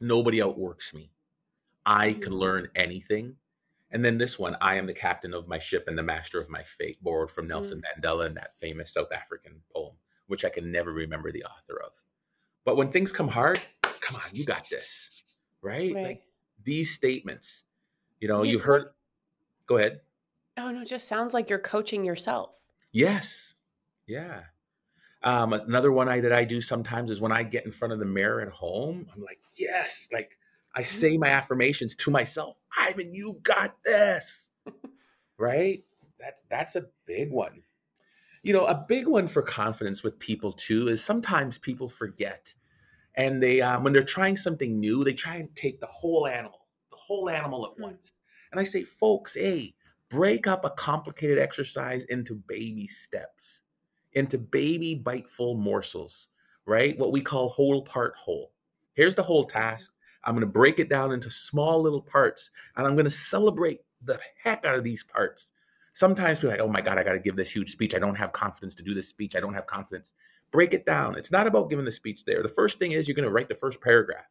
Nobody outworks me. I can learn anything. And then this one, I am the captain of my ship and the master of my fate, borrowed from Nelson mm-hmm. Mandela in that famous South African poem, which I can never remember the author of. But when things come hard, come on, you got this, right? right. Like these statements, you know, you've heard Go ahead. Oh no, it just sounds like you're coaching yourself. Yes. Yeah. Um, another one I that I do sometimes is when I get in front of the mirror at home, I'm like, yes, like I say my affirmations to myself. Ivan, you got this. right? That's that's a big one. You know, a big one for confidence with people too is sometimes people forget, and they um, when they're trying something new, they try and take the whole animal, the whole animal at Mm. once. And I say, folks, hey, break up a complicated exercise into baby steps, into baby biteful morsels, right? What we call whole part whole. Here's the whole task. I'm going to break it down into small little parts, and I'm going to celebrate the heck out of these parts. Sometimes we're like, oh my God, I got to give this huge speech. I don't have confidence to do this speech. I don't have confidence. Break it down. It's not about giving the speech there. The first thing is you're going to write the first paragraph,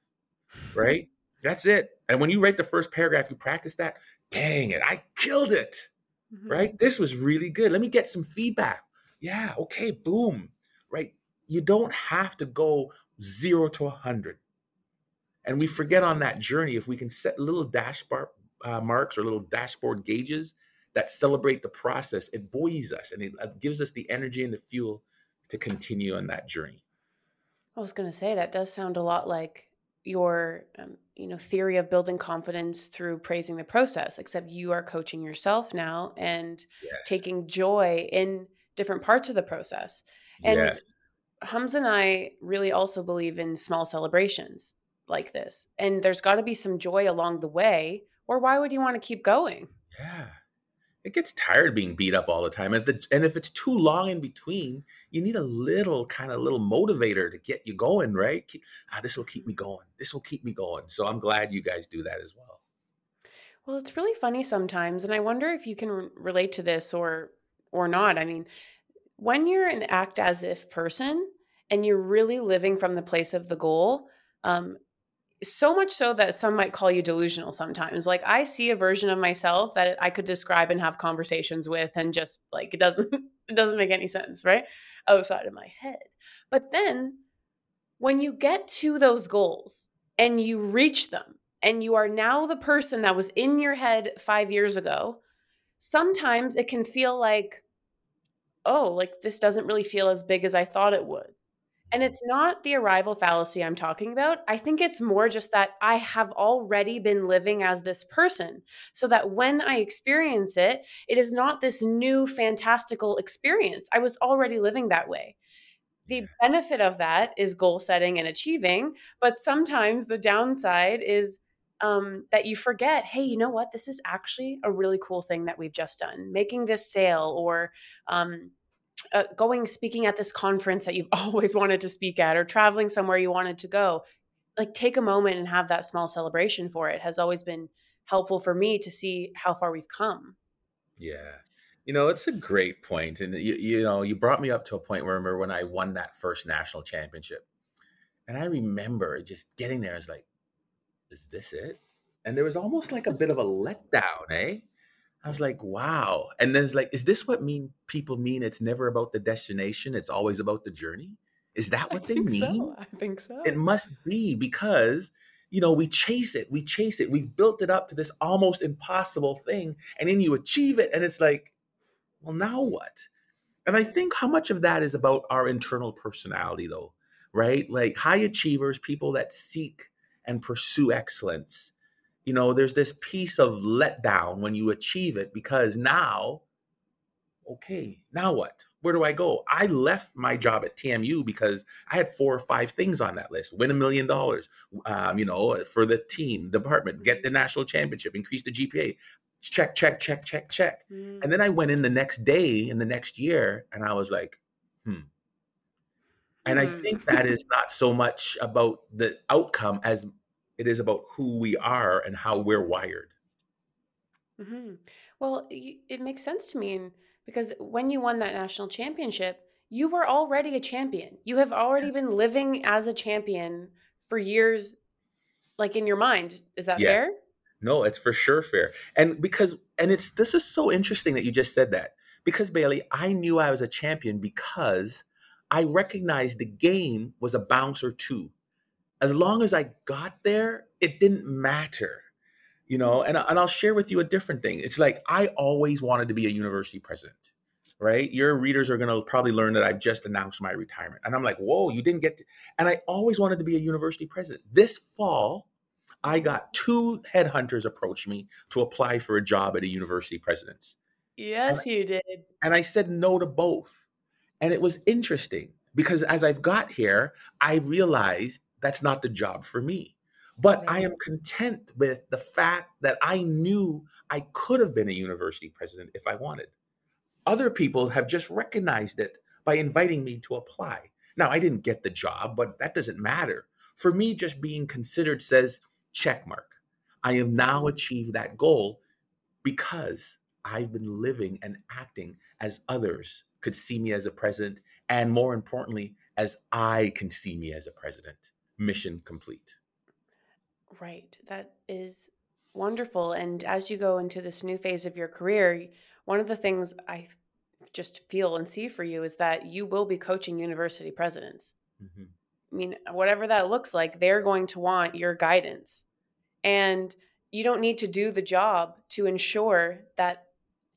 right? That's it. And when you write the first paragraph, you practice that. Dang it, I killed it, Mhm. right? This was really good. Let me get some feedback. Yeah, okay, boom, right? You don't have to go zero to a 100. And we forget on that journey if we can set little dashboard uh, marks or little dashboard gauges that celebrate the process, it buoys us and it uh, gives us the energy and the fuel to continue on that journey. I was going to say that does sound a lot like your um, you know theory of building confidence through praising the process except you are coaching yourself now and Yes. taking joy in different parts of the process and yes. Hums and I really also believe in small celebrations like this and there's got to be some joy along the way or why would you want to keep going Yeah. It gets tired being beat up all the time. And and if it's too long in between, you need a little kind of little motivator to get you going, right? Ah, this will keep me going. This will keep me going. So I'm glad you guys do that as well. Well, it's really funny sometimes, and I wonder if you can relate to this or or not. I mean, when you're an act as if person and you're really living from the place of the goal, um, so much so that some might call you delusional sometimes. Like I see a version of myself that I could describe and have conversations with, and just like it doesn't it doesn't make any sense, right? Outside of my head. But then when you get to those goals and you reach them and you are now the person that was in your head five years ago, sometimes it can feel like, oh, like this doesn't really feel as big as I thought it would. And it's not the arrival fallacy I'm talking about. I think it's more just that I have already been living as this person so that when I experience it, it is not this new fantastical experience. I was already living that way the benefit of that is goal setting and achieving but sometimes the downside is um, that you forget hey you know what this is actually a really cool thing that we've just done making this sale or um, uh, going speaking at this conference that you've always wanted to speak at or traveling somewhere you wanted to go like take a moment and have that small celebration for it has always been helpful for me to see how far we've come Yeah. You know, it's a great. And you, you know, you brought me up to a point where I remember when I won that first national championship. And I remember just getting there, I was like, is this it? And there was almost like a bit of a letdown, eh? I was like, wow. And then it's like, is this what mean people mean it's never about the destination? It's always about the journey? Is that what I they mean? so. I think so. It must be because you know we chase it, we chase it. We've built it up to this almost impossible thing, and then you achieve it, and it's like, well, now what? And I think how much of that is about our internal personality, though, right? Like high achievers, people that seek and pursue excellence. You know, there's this piece of letdown when you achieve it because now, okay, now what? Where do I go? I left my job at TMU because I had four or five things on that list: win a million dollars, um, you know, for the team, department, get the national championship, increase the GPA. Check, check, check, check, check. Mm. And then I went in the next day in the next year and I was like, hmm. And I Hmm. think that is not so much about the outcome as it is about who we are and how we're wired. hmm Well, it makes sense to me and- because when you won that national championship, you were already a champion. You have already been living as a champion for years, like in your mind. Is that Yes. fair? No, it's for sure fair. And because, and it's, this is so interesting that you just said that. Because, Bailey, I knew I was a champion because I recognized the game was a bounce or two. As long as I got there, it didn't matter. you know and, and i'll share with you a different thing it's like i always wanted to be a university president right your readers are going to probably learn that i've just announced my retirement and i'm like whoa you didn't get to, and i always wanted to be a university president this fall i got two headhunters approach me to apply for a job at a university president's Yes, you did. and i said no to both And it was interesting because as I've got here, I realized that's not the job for me. But I am content with the fact that I knew I could have been a university president if I wanted. Other people have just recognized it by inviting me to apply. Now, I didn't get the job, but that doesn't matter. For me, just being considered says check mark. I have now mm-hmm. achieved that goal because I've been living and acting as others could see me as a president, and more importantly, as I can see me as a president. Mission complete. Right. That is wonderful. And as you go into this new phase of your career, one of the things I just feel and see for you is that you will be coaching university presidents. Mm-hmm. I mean, whatever that looks like, they're going to want your guidance. And you don't need to do the job to ensure that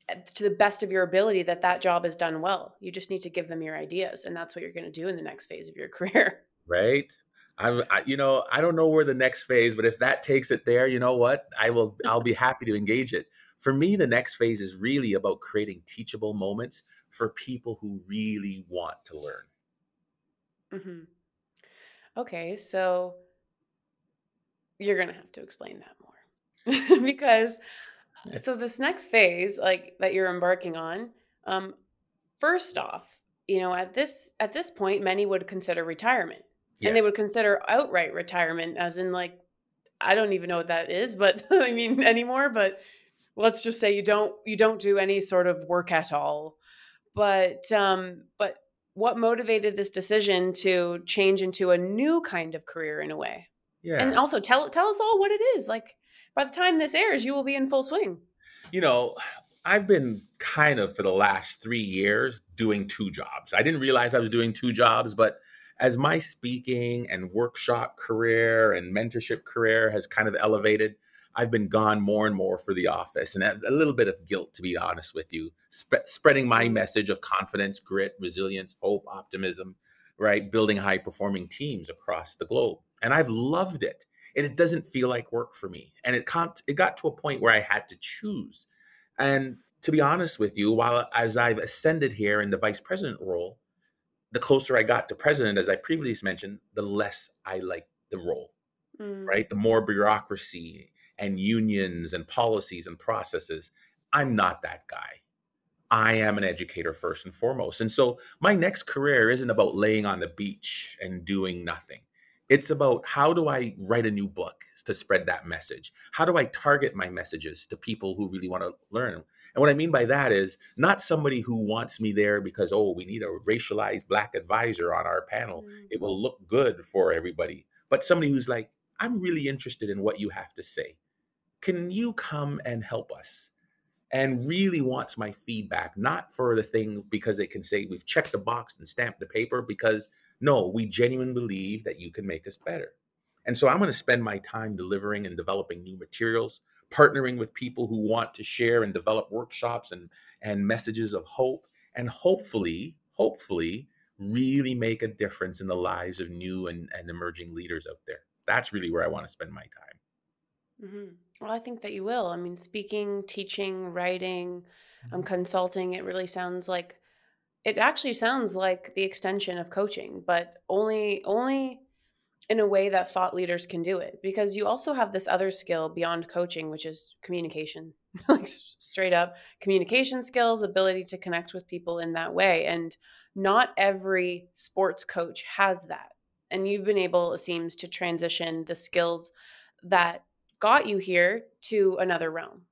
eh, to the best of your ability that that job is done well. You just need to give them your ideas and that's what you're going to do in the next phase of your career. Right? I'm, I, you know, I don't know where the next phase, but if that takes it there, you know what? I will, I'll be happy to engage it. For me, the next phase is really about creating teachable moments for people who really want to learn. Mm-hmm. Okay, so you're gonna have to explain that more because so this next phase, like that you're embarking on, um, first off, you know, at this at this point, many would consider retirement Yes. And they would consider outright retirement, as in like, I don't even know what that is, but I mean anymore. But let's just say you don't you don't do any sort of work at all. But um, but what motivated this decision to change into a new kind of career in a way? Yeah. And also tell tell us all what it is. Like by the time this airs, you will be in full swing. You know, I've been kind of for the last three years doing two jobs. I didn't realize I was doing two jobs, but as my speaking and workshop career and mentorship career has kind of elevated, I've been gone more and more for the office and a little bit of guilt, to be honest with you, Sp- spreading my mm-hmm. message of confidence, grit, resilience, hope, optimism, right? Building high performing teams across the globe. And I've loved it. And it doesn't feel like work for me. And it, can't, it got to a point where I had to choose. And to be honest with you, while as I've ascended here in the vice president role, the closer I got to president, as I previously mentioned, the less I liked the role, mm. right? The more bureaucracy and unions and policies and processes. I'm not that guy. I am an educator first and foremost. And so my next career isn't about laying on the beach and doing nothing. It's about how do I write a new book to spread that message? How do I target my messages to people who really want to learn? And what I mean by that is not somebody who wants me there because, oh, we need a racialized black advisor on our panel. Mm-hmm. It will look good for everybody. But somebody who's like, I'm really interested in what you have to say. Can you come and help us? And really wants my feedback, not for the thing because they can say we've checked the box and stamped the paper, because no, we genuinely believe that you can make us better. And so I'm going to spend my time delivering and developing new materials partnering with people who want to share and develop workshops and and messages of hope and hopefully hopefully really make a difference in the lives of new and, and emerging leaders out there that's really where i want to spend my time mm-hmm. well i think that you will i mean speaking teaching writing um, mm-hmm. consulting it really sounds like it actually sounds like the extension of coaching but only only in a way that thought leaders can do it because you also have this other skill beyond coaching which is communication like straight up communication skills ability to connect with people in that way and not every sports coach has that and you've been able it seems to transition the skills that got you here to another realm.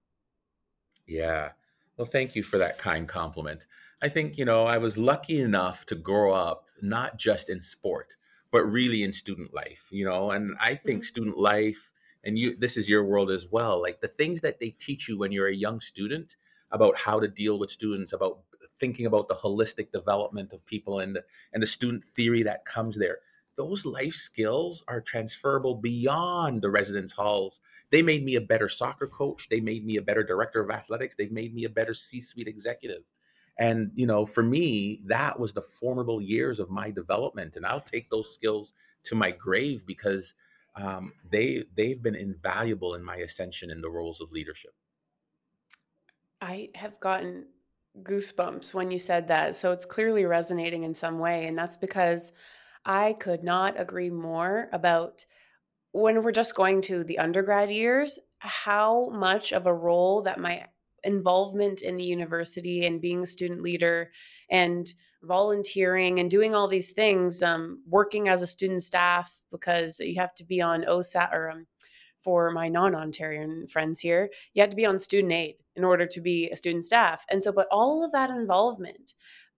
Yeah. Well thank you for that kind compliment. I think you know i was lucky enough to grow up not just in sport but really in student life, you know. And I think mm-hmm. student life, and you, this is your world as well. Like the things that they teach you when you're a young student about how to deal with students, about thinking about the holistic development of people and the, and the student theory that comes there. Those life skills are transferable beyond the residence halls. They made me a better soccer coach. They made me a better director of athletics. They've made me a better C suite executive. And, you know, for me, that was the formidable years of my development. And I'll take those skills to my grave because um, they they've been invaluable in my ascension in the roles of leadership. I have gotten goosebumps when you said that. So it's clearly resonating in some way. And that's because I could not agree more about when we're just going to the undergrad years, how much of a role that my involvement in the university and being a student leader and volunteering and doing all these things, um, working as a student staff because you have to be on OSAP or um, for my non-Ontarian friends here, you have to be on student aid in order to be a student staff. And so, but all of that involvement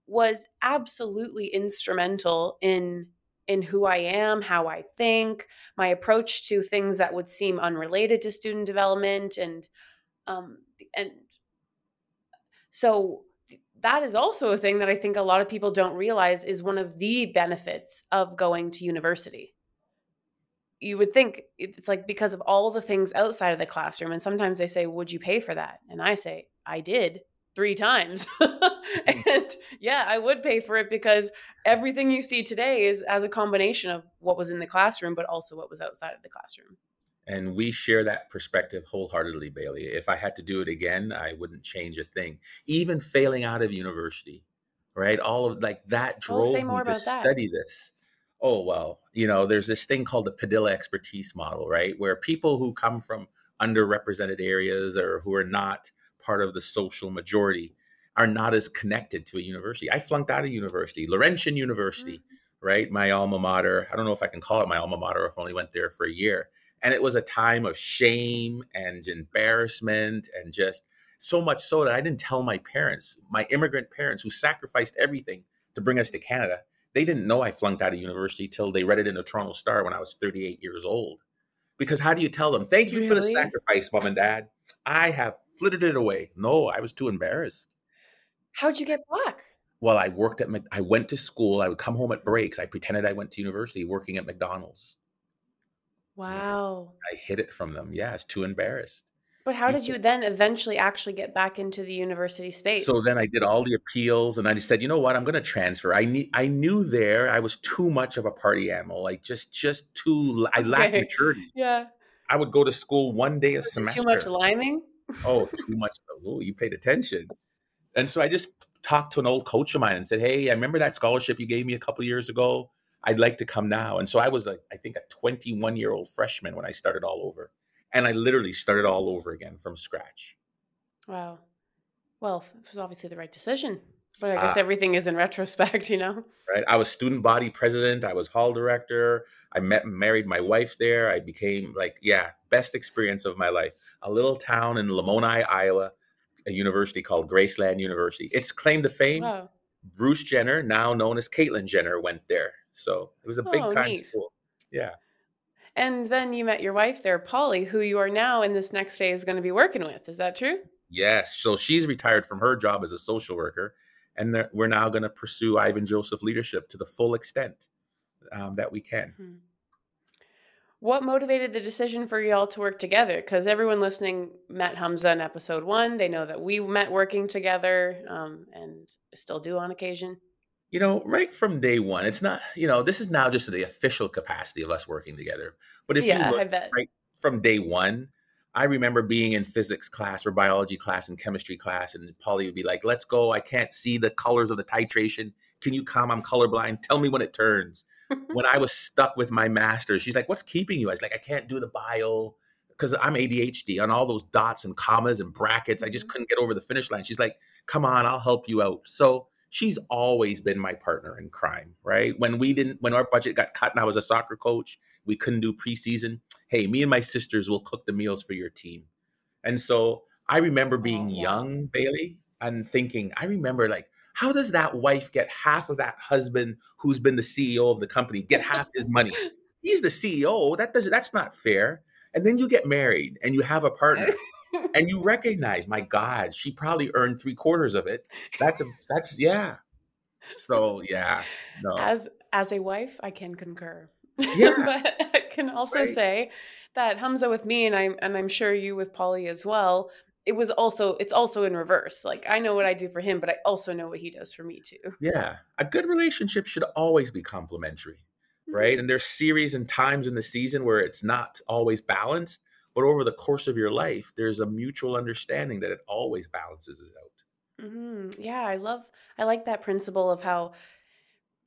was absolutely instrumental in in who I am, how I think, my approach to things that would seem unrelated to student development, and um, and so that is also a thing that I think a lot of people don't realize is one of the benefits of going to university. You would think it's like because of all the things outside of the classroom and sometimes they say would you pay for that? And i say i did three times. Mm. and yeah i would pay for it because everything you see today is as a combination of what was in the classroom but also what was outside of the classroom and we share that perspective wholeheartedly bailey. If i had to do it again i wouldn't change a thing. Even failing out of university right? All of like that oh, drove me to that. study this. Oh well you know there's this thing called the padilla expertise model right? Where people who come from underrepresented areas or who are not part of the social majority are not as connected to a university. I flunked out of university laurentian university mm-hmm. right? My alma mater i don't know if i can call it my alma mater if i only went there for a year and it was a time of shame and embarrassment and just so much so that i didn't tell my parents my immigrant parents who sacrificed everything to bring us to canada they didn't know I flunked out of university till they read it in the Toronto Star when I was 38 years old. Because how do you tell them, thank you really? for the sacrifice, mom and dad? I have flitted it away. No, I was too embarrassed. How'd you get back? Well, I worked at, I went to school. I would come home at breaks. I pretended I went to university working at McDonald's. Wow. I hid it from them. Yeah, I was too embarrassed. But how did you then eventually actually get back into the university space? So then I did all the appeals and I just said, you know what, I'm gonna transfer. I need I knew there I was too much of a party animal, like just just too I lacked okay. maturity. Yeah. I would go to school one day a semester. Too much liming? oh, too much. Oh, you paid attention. And so I just talked to an old coach of mine and said, Hey, I remember that scholarship you gave me a couple years ago. I'd like to come now. And so I was like, I think a 21 year old freshman when I started all over and I literally started all over again from scratch. Wow. Well, it was obviously the right decision. But I guess uh, everything is in retrospect, you know? Right. I was student body president. I was hall director. I met married my wife there. I became like, yeah, best experience of my life. A little town in Lamoni, Iowa, a university called Graceland University. Its claim to fame, wow. Bruce Jenner, now known as Caitlyn Jenner, went there. So it was a big oh, time neat. school. Yeah. And then you met your wife there, Polly, who you are now in this next phase going to be working with. Is that true? Yes. So she's retired from her job as a social worker, and we're now going to pursue Ivan Joseph leadership to the full extent um, that we can. Mm-hmm. What motivated the decision for y'all to work together? Because everyone listening met Hamza in episode one. They know that we met working together um, and still do on occasion. You know, right from day one, it's not, you know, this is now just the official capacity of us working together. But if yeah, you look right from day one, I remember being in physics class or biology class and chemistry class, and Polly would be like, let's go. I can't see the colors of the titration. Can you come? I'm colorblind. Tell me when it turns. when I was stuck with my master, she's like, what's keeping you? I was like, I can't do the bio because I'm ADHD on all those dots and commas and brackets. I just mm-hmm. couldn't get over the finish line. She's like, come on, I'll help you out. So she's always been my partner in crime, right? When we didn't, when our budget got cut and I was a soccer coach, we couldn't do preseason. Hey, me and my sisters will cook the meals for your team. And so I remember being oh, young, Bailey, and thinking, I remember like, how does that wife get half of that husband who's been the CEO of the company get half his money? He's the CEO. That doesn't that's not fair. And then you get married and you have a partner and you recognize, my God, she probably earned three quarters of it. That's a that's yeah. So yeah, no. As as a wife, I can concur. Yeah. but I can also right. say that Hamza with me and I'm and I'm sure you with Polly as well, it was also it's also in reverse. Like I know what I do for him, but I also know what he does for me too. Yeah. A good relationship should always be complementary. Right. Mm-hmm. And there's series and times in the season where it's not always balanced but over the course of your life, there's a mutual understanding that it always balances it out. Mm-hmm. Yeah, I love, I like that principle of how,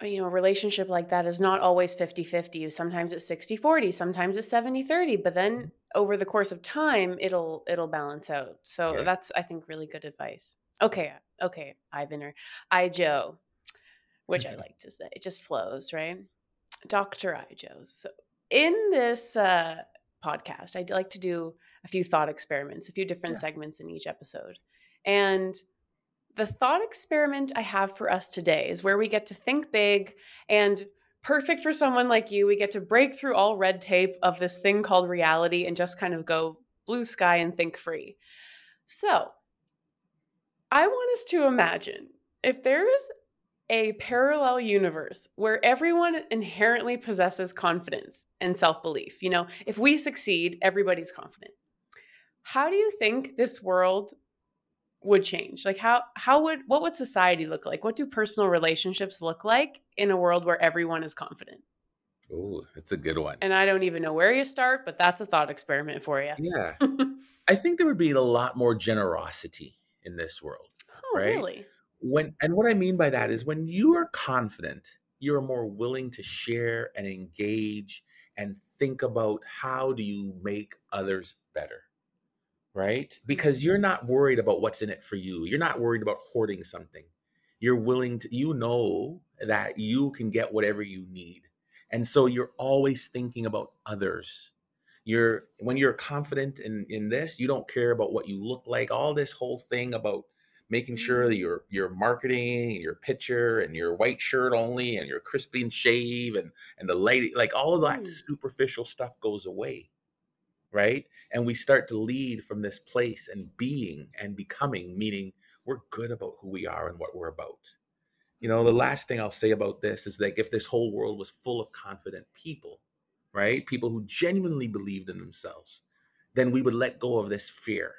uh, you know, a relationship like that is not always 50 50. Sometimes it's 60 40, sometimes it's 70 30, but then over the course of time, it'll, it'll balance out. So Yeah. that's, I think, really good advice. Okay. Okay. Ivan or I Joe, which I like to say, it just flows, right? Dr. I Joe. So in this uh, podcast, I'd like to do a few thought experiments, a few different Yeah. segments in each episode. And the thought experiment I have for us today is where we get to think big and perfect for someone like you. We get to break through all red tape of this thing called reality and just kind of go blue sky and think free. So, I want us to imagine if there is a parallel universe where everyone inherently possesses confidence and self belief. You know, if we succeed, everybody's confident. How do you think this world would change? Like how how would what would society look like? What do personal relationships look like in a world where everyone is confident? Oh, that's a good one. And I don't even know where you start, but that's a thought experiment for you. Yeah. I think there would be a lot more generosity in this world. oh, Right? really? When and what I mean by that is when you are confident, you're more willing to share and engage and think about how do you make others better. Right? Because you're not worried about what's in it for you. You're not worried about hoarding something. You're willing to you know that you can get whatever you need. And so you're always thinking about others. You're when you're confident in in this, you don't care about what you look like. All this whole thing about making sure that Mm. your your marketing and your picture and your white shirt only and your crispy and shave and and the lady like all of that Mm. superficial stuff goes away right? And we start to lead from this place and being and becoming meaning we're good about who we are and what we're about. You know the last thing i'll say about this is like if this whole world was full of confident people right? People who genuinely believed in themselves then we would let go of this fear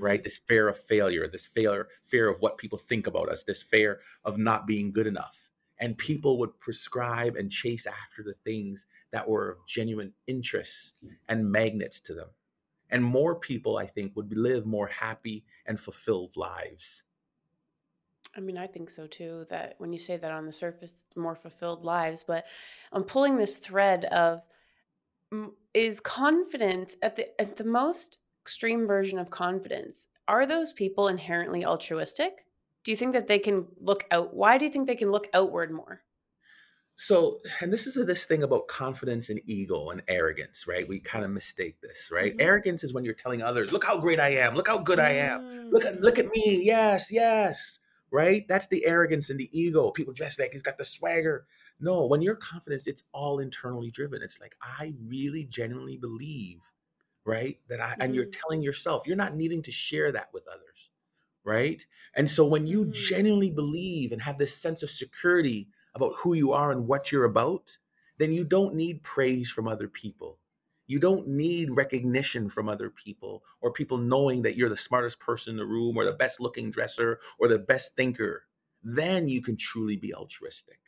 right? Mhm. this fear of failure this fear fear of what people think about us this fear of not being good enough and people would prescribe and chase after the things that were of genuine interest and magnets to them and more people i think would live more happy and fulfilled lives I mean, I think so too. That when you say that on the surface, more fulfilled lives, but I'm pulling this thread of mm, is confidence at the at the most extreme version of confidence. Are those people inherently altruistic? Do you think that they can look out? Why do you think they can look outward more? so and this is this thing about confidence and ego and arrogance right we kind of mistake this right Mhm. arrogance is when you're telling others look how great i am look how good i am look at Mm. look at me yes yes right that's the arrogance and the ego people dress like he's got the swagger no when you're confident it's all internally driven it's like i really genuinely believe right that i and you're Mhm. telling yourself you're not needing to share that with others right and so when you Mhm. genuinely believe and have this sense of security about who you are and what you're about then you don't need praise from other people you don't need recognition from other people or people knowing that you're the smartest person in the room or the best looking dresser or the best thinker. Then you can truly be altruistic.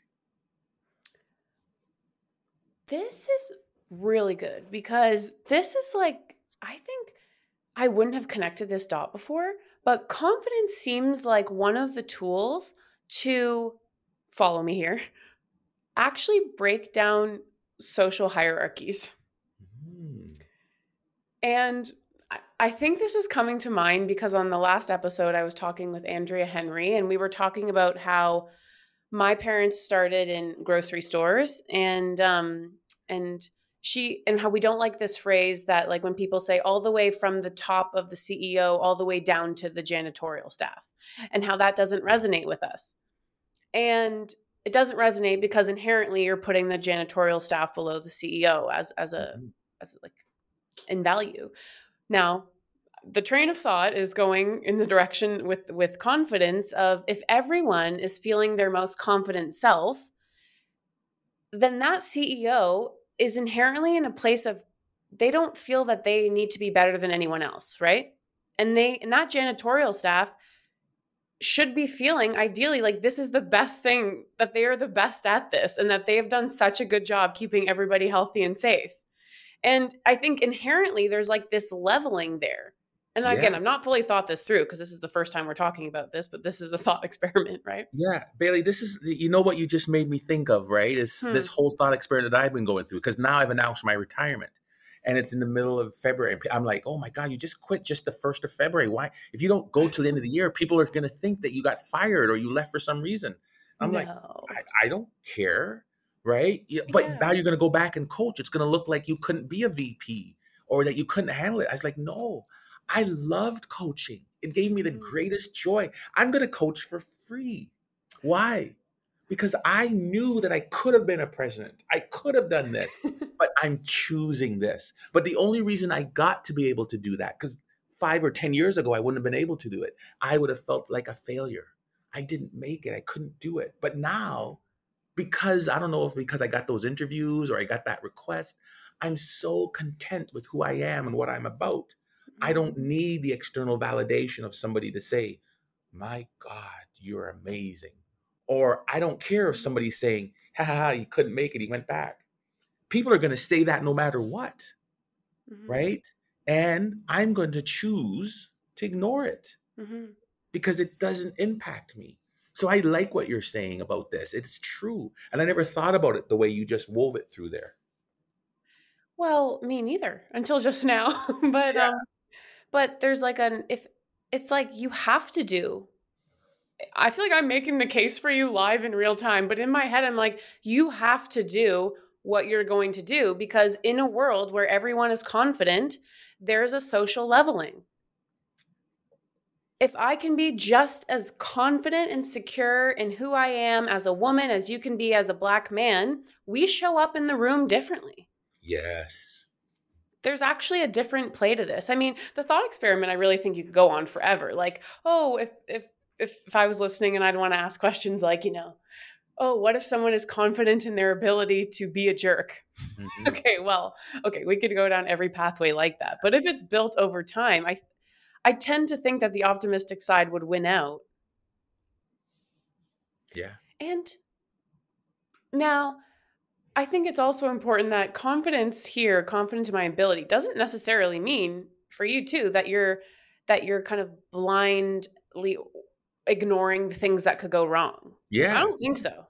This is really good because this is like, I think I wouldn't have connected this dot before, but confidence seems like one of the tools to follow me here, actually break down social hierarchies. Mm. And I- I think this is coming to mind because on the last episode, I was talking with Andrea Henry, and we were talking about how my parents started in grocery stores, and um, and she and how we don't like this phrase that like when people say all the way from the top of the CEO all the way down to the janitorial staff, and how that doesn't resonate with us, and it doesn't resonate because inherently you're putting the janitorial staff below the CEO as as a Mhm. as like in value. Now, the train of thought is going in the direction with with confidence of if everyone is feeling their most confident self, then that CEO is inherently in a place of they don't feel that they need to be better than anyone else, right? And they and that janitorial staff should be feeling ideally like this is the best thing that they are the best at this and that they have done such a good job keeping everybody healthy and safe. And I think inherently there's like this leveling there. And again, Yeah. I'm not fully thought this through because this is the first time we're talking about this, but this is a thought experiment, right? Yeah, Bailey, this is you know what you just made me think of, right? Is Hmm. this whole thought experiment that I've been going through because now I've announced my retirement. And it's in the middle of February. I'm like, oh my God, you just quit just the first of February. Why? If you don't go to the end of the year, people are gonna think that you got fired or you left for some reason. I'm like. I, I don't care, right? Yeah, But Yeah. now you're gonna go back and coach. It's gonna look like you couldn't be a VP or that you couldn't handle it. I was like, no, I loved coaching. It gave me the Mm. greatest joy. I'm gonna coach for free. Why? Because I knew that I could have been a president. I could have done this, but I'm choosing this. But the only reason I got to be able to do that, because five or 10 years ago, I wouldn't have been able to do it. I would have felt like a failure. I didn't make it. I couldn't do it. But now, because I don't know if because I got those interviews or I got that request, I'm so content with who I am and what I'm about. I don't need the external validation of somebody to say, my God, you're amazing. Or I don't care if somebody's saying, ha ha, ha he couldn't make it, he went back. People are going to say that no matter what, Mhm. right? And I'm going to choose to ignore it Mhm. because it doesn't impact me. So I like what you're saying about this. It's true. And I never thought about it the way you just wove it through there. Well, me neither until just now. but Yeah. um but there's like an if it's like you have to do I feel like I'm making the case for you live in real time, but in my head I'm like you have to do what you're going to do because in a world where everyone is confident, there's a social leveling. If I can be just as confident and secure in who I am as a woman as you can be as a black man, we show up in the room differently Yes. There's actually a different play to this. I mean, the thought experiment I really think you could go on forever. Like, oh, if if if, if I was listening and I'd want to ask questions like, you know, oh, what if someone is confident in their ability to be a jerk? Mhm. Okay, well, okay, we could go down every pathway like that. But if it's built over time, I I tend to think that the optimistic side would win out. Yeah. And now, I think it's also important that confidence here, confidence in my ability, doesn't necessarily mean for you too that you're that you're kind of blindly ignoring the things that could go wrong. Yeah. I don't think so.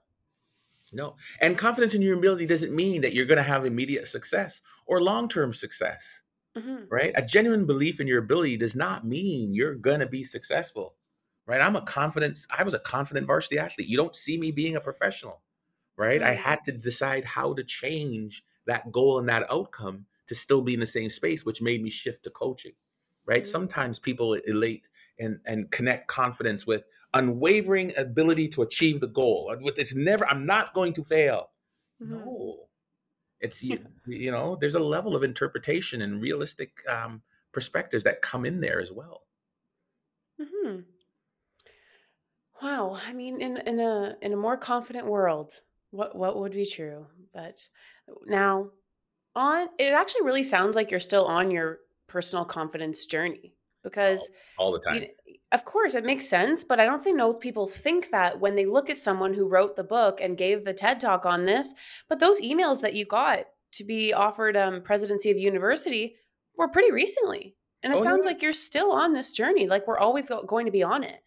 No. And confidence in your ability doesn't mean that you're going to have immediate success or long term success, Mhm. right? A genuine belief in your ability does not mean you're going to be successful, right? I'm a confidence, I was a confident varsity athlete. You don't see me being a professional, right? I had to decide how to change that goal and that outcome to still be in the same space, which made me shift to coaching, right? Mhm. Sometimes people elate and, and connect confidence with unwavering ability to achieve the goal. And With it's never, I'm not going to fail. Mhm. No, it's you, you know, there's a level of interpretation and realistic um, perspectives that come in there as well. Mhm. Wow. I mean, in in a in a more confident world, what what would be true? But now, on it actually really sounds like you're still on your personal confidence journey because all the time. kn- of course it makes sense but i don't think know if people think that when they look at someone who wrote the book and gave the ted talk on this but those emails that you got to be offered um, presidency of university were pretty recently and it Oh, sounds yeah. like you're still on this journey like we're always go- going to be on it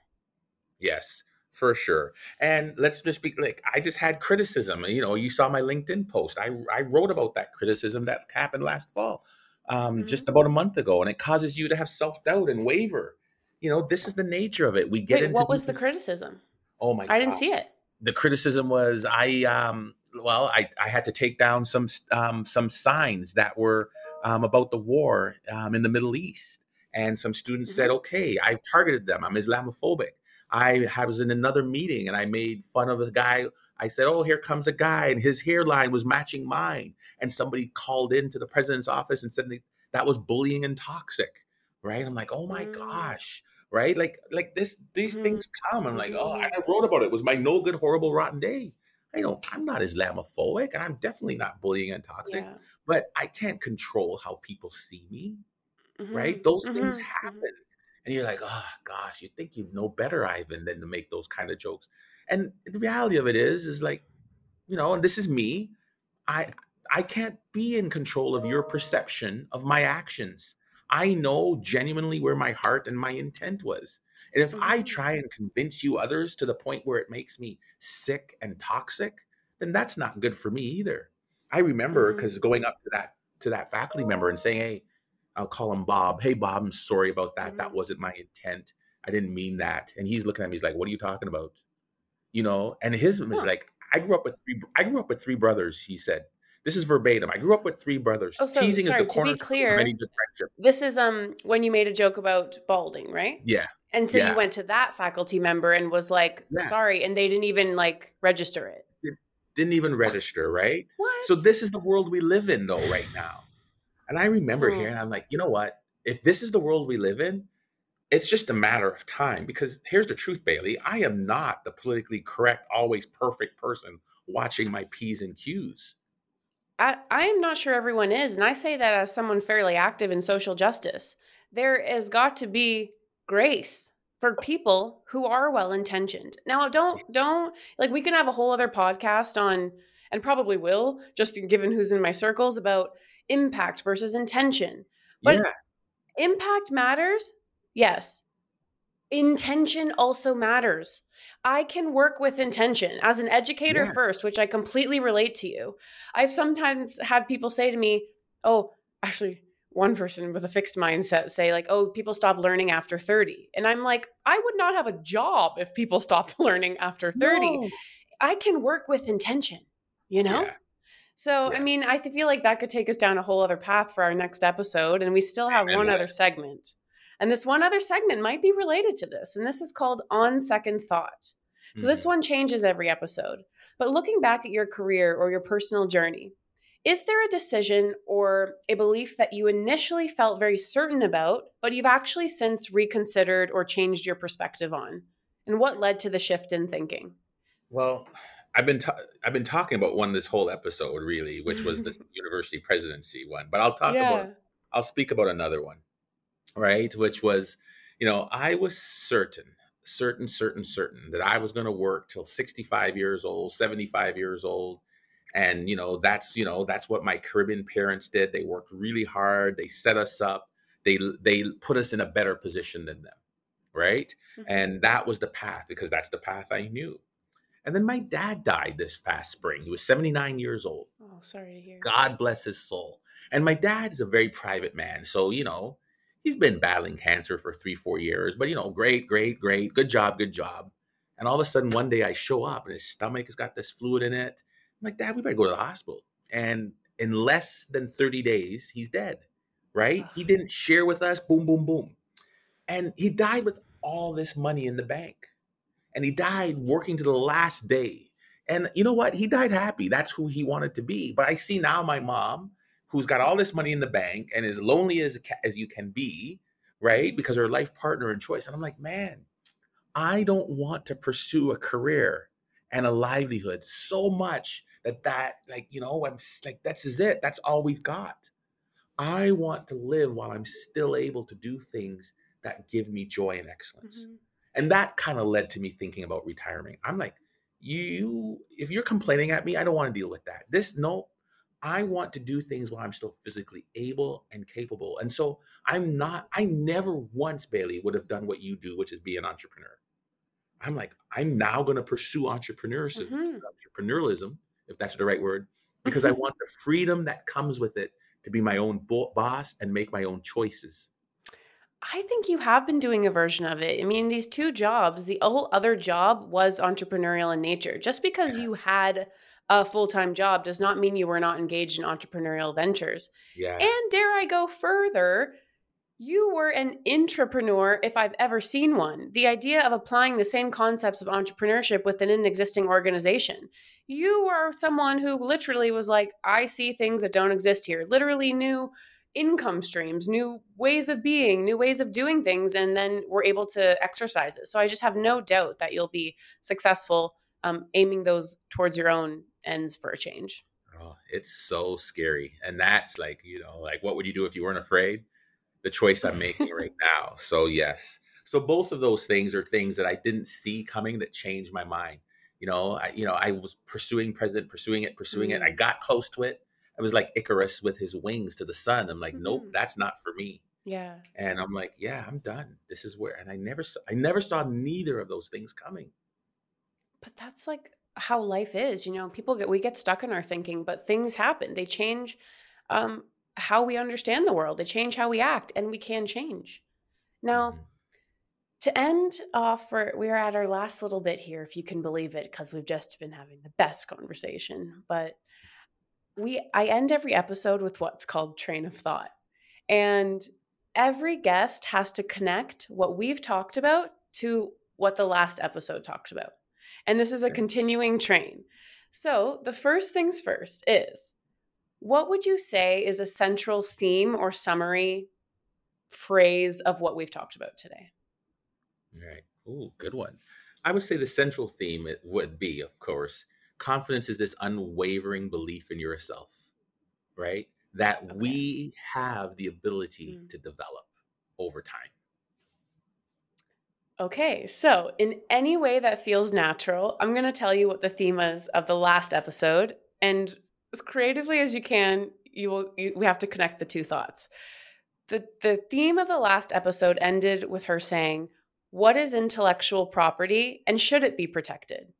Yes, for sure. And let's just be like, I just had criticism. You know, you saw my LinkedIn post. I I wrote about that criticism that happened last fall, um, just about a month ago, and it causes you to have self doubt and waver. You know, this is the nature of it. We get wait into what was the criticism Oh my! God. I didn't see it the criticism was I um well I I had to take down some um some signs that were um about the war um in the Middle East and some students said okay I've targeted them I'm Islamophobic I was in another meeting and I made fun of a guy. I said oh here comes a guy and his hairline was matching mine. And somebody called into the president's office and said that- was bullying and toxic right? I'm like oh my Mm. gosh right? Like like this these Mhm. things come. I'm like oh i wrote about it. It was my no good horrible rotten day. I don't i'm not islamophobic and i'm definitely not bullying and toxic yeah. but i can't control how people see me right? Mhm. those things Mhm. Mhm. happen and you're like oh gosh you think you know better ivan than to make those kind of jokes and the reality of it is is like you know and this is me i i can't be in control of your perception of my actions I know genuinely where my heart and my intent was. And if I Mhm. try and convince you others to the point where it makes me sick and toxic, then that's not good for me either. I remember because going up to that to that faculty member and saying, "Hey, I'll call him Bob. Hey, Bob, I'm sorry about that. That Mhm. wasn't my intent. I didn't mean that." And he's looking at me. He's like, "What are you talking about?" You know. And his Huh. like, "I grew up with three. I grew up with three brothers." He said, "This is verbatim. I grew up with three brothers. Oh, so Teasing sorry, is the to be cornerstone of any friendship." this is um when you made a joke about balding, right? Yeah, And so you went to that faculty member and was like, yeah. sorry, and they didn't even like register it. It didn't even register, right? What? So this is the world we live in, though, right now. And I remember Hmm. here, and I'm like, you know what? If this is the world we live in, it's just a matter of time. Because here's the truth, Bailey. I am not the politically correct, always perfect person watching my P's and Q's. I, I am not sure everyone is, and I say that as someone fairly active in social justice. There has got to be grace for people who are well intentioned. Now, don't don't like we can have a whole other podcast on, and probably will, just given who's in my circles about impact versus intention. But Yeah, impact matters, yes. Intention also matters. I can work with intention as an educator yeah, first, which I completely relate to you. I've sometimes had people say to me, Oh, actually, one person with a fixed mindset say, like, oh, people stop learning after 30. And I'm like, I would not have a job if people stopped learning after 30. no, I can work with intention, you know? yeah, So, I mean, I feel like that could take us down a whole other path for our next episode. And we still have And one what? other segment. And this one other segment might be related to this. And this is called On Second Thought. So, this Mhm. one changes every episode. But looking back at your career or your personal journey, is there a decision or a belief that you initially felt very certain about, but you've actually since reconsidered or changed your perspective on? And what led to the shift in thinking? Well, I've been ta- I've been talking about one this whole episode, really, which was the university presidency one. But I'll talk about. I'll speak about another one, right? Which was, you know, I was certain, certain, certain, certain that I was going to work till 65 years old, 75 years old. And, you know, that's, you know, that's what my Caribbean parents did. They worked really hard. They set us up. They, they put us in a better position than them. Right. Mhm. And that was the path because that's the path I knew. And then my dad died this past spring. He was 79 years old. Oh, sorry to hear. God bless his soul. And my dad is a very private man. So, you know, he's been battling cancer for three, four years, but, you know, great, great, great. Good job, good job. And all of a sudden, one day I show up and his stomach has got this fluid in it. I'm like, Dad, we better go to the hospital. And in less than 30 days, he's dead, right? He didn't share with us, boom, boom, boom. And he died with all this money in the bank. And he died working to the last day. And you know what? He died happy. That's who he wanted to be. But I see now my mom, who's got all this money in the bank and as lonely as as you can be, right? Because her life partner and choice. And I'm like, man, I don't want to pursue a career and a livelihood so much that that like you know I'm like that's is it. That's all we've got. I want to live while I'm still able to do things that give me joy and excellence Mhm. And that kind of led to me thinking about retiring i'm like you if you're complaining at me i don't want to deal with that. This no i want to do things while i'm still physically able and capable. And so i'm not i never once bailey would have done what you do which is be an entrepreneur. I'm like i'm now going to pursue entrepreneurship Mhm. entrepreneurialism if that's the right word because i want the freedom that comes with it to be my own bo- boss and make my own choices I think you have been doing a version of it. I mean, these two jobs, the whole other job was entrepreneurial in nature. Just because yeah you had a full time job does not mean you were not engaged in entrepreneurial ventures. yeah And dare I go further, you were an intrapreneur if I've ever seen one. The idea of applying the same concepts of entrepreneurship within an existing organization. You are someone who literally was like, I see things that don't exist here, literally new income streams, new ways of being, new ways of doing things, and then we're able to exercise it. So I just have no doubt that you'll be successful um, aiming those towards your own ends for a change. Oh, it's so scary. And that's like, you know, like what would you do if you weren't afraid? The choice I'm making right now. So, yes. So both of those things are things that I didn't see coming that changed my mind. You know, I you know, I was pursuing president, pursuing it, pursuing it. I Mm. got close to it. I was like Icarus with his wings to the sun. I'm like, nope, Mhm. that's not for me. Yeah. And I'm like, yeah, I'm done. This is where, and I never, saw, I never saw neither of those things coming. But that's like how life is. You know, people get, we get stuck in our thinking, but things happen. They change um, how we understand the world, they change how we act, and we can change. Now, mm-hmm. to end off, we're, we're at our last little bit here, if you can believe it, because we've just been having the best conversation. But we, I end every episode with what's called train of thought. And every guest has to connect what we've talked about to what the last episode talked about. And this is a continuing train. So, the first things first is what would you say is a central theme or summary phrase of what we've talked about today? All right. Ooh, good one. I would say the central theme it would be, of course, confidence is this unwavering belief in yourself, right? That okay. we have the ability mm. to develop over time. Okay, so in any way that feels natural, I'm going to tell you what the theme is of the last episode. And as creatively as you can, you will you, we have to connect the two thoughts. The the theme of the last episode ended with her saying, "What is intellectual property and should it be protected?"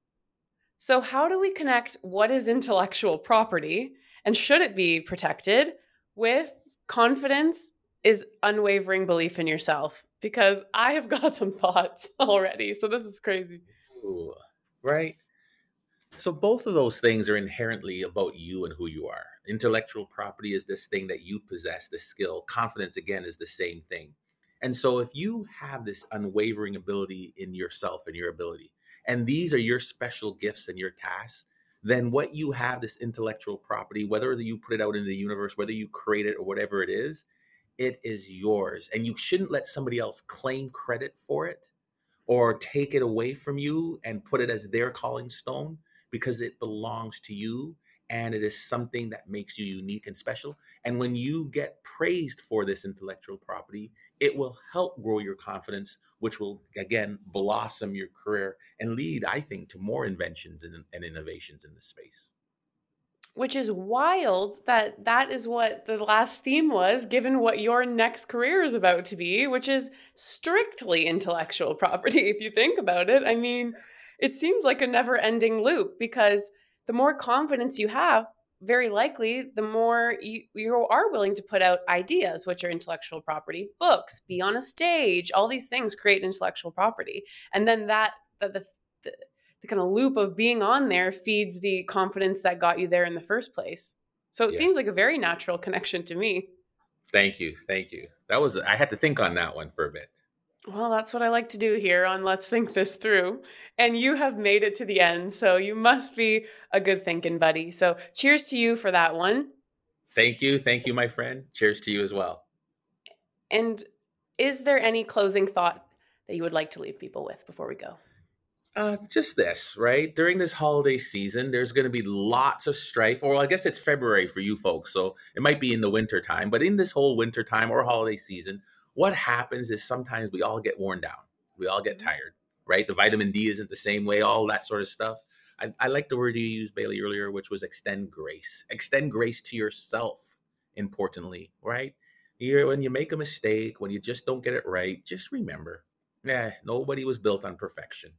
So how do we connect what is intellectual property and should it be protected with confidence is unwavering belief in yourself because I have got some thoughts already. So this is crazy. Ooh, right? So both of those things are inherently about you and who you are. Intellectual property is this thing that you possess, the skill. Confidence again is the same thing. And so if you have this unwavering ability in yourself and your ability, and these are your special gifts and your tasks, then what you have, this intellectual property, whether you put it out in the universe, whether you create it or whatever it is, it is yours. And you shouldn't let somebody else claim credit for it or take it away from you and put it as their calling stone because it belongs to you and it is something that makes you unique and special. And when you get praised for this intellectual property, it will help grow your confidence, which will again blossom your career and lead, I think, to more inventions and, and innovations in the space which is wild that that is what the last theme was given what your next career is about to be which is strictly intellectual property if you think about it i mean it seems like a never ending loop because the more confidence you have very likely the more you, you are willing to put out ideas which are intellectual property books be on a stage all these things create intellectual property and then that the, the, the the kind of loop of being on there feeds the confidence that got you there in the first place. So it yeah. seems like a very natural connection to me. Thank you. Thank you. That was, I had to think on that one for a bit. Well, that's what I like to do here on Let's Think This Through. And you have made it to the end. So you must be a good thinking buddy. So cheers to you for that one. Thank you. Thank you, my friend. Cheers to you as well. And is there any closing thought that you would like to leave people with before we go? Uh, just this, right? During this holiday season, there's going to be lots of strife. Or I guess it's February for you folks, so it might be in the winter time. But in this whole winter time or holiday season, what happens is sometimes we all get worn down. We all get mm-hmm. tired, right? The vitamin D isn't the same way, all that sort of stuff. I, I like the word you used, Bailey, earlier, which was extend grace. Extend grace to yourself, importantly, right? You're, when you make a mistake, when you just don't get it right, just remember, yeah, nobody was built on perfection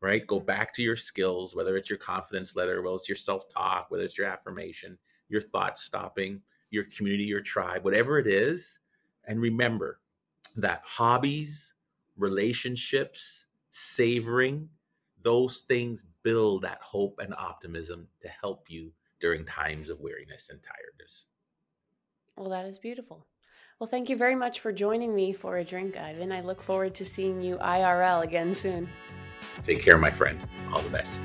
right? Go back to your skills, whether it's your confidence letter, whether it's your self talk, whether it's your affirmation, your thought stopping, your community, your tribe, whatever it is. And remember that hobbies, relationships, savoring, those things build that hope and optimism to help you during times of weariness and tiredness. Well, that is beautiful. Well, thank you very much for joining me for a drink, Ivan. I look forward to seeing you IRL again soon. Take care, my friend. All the best.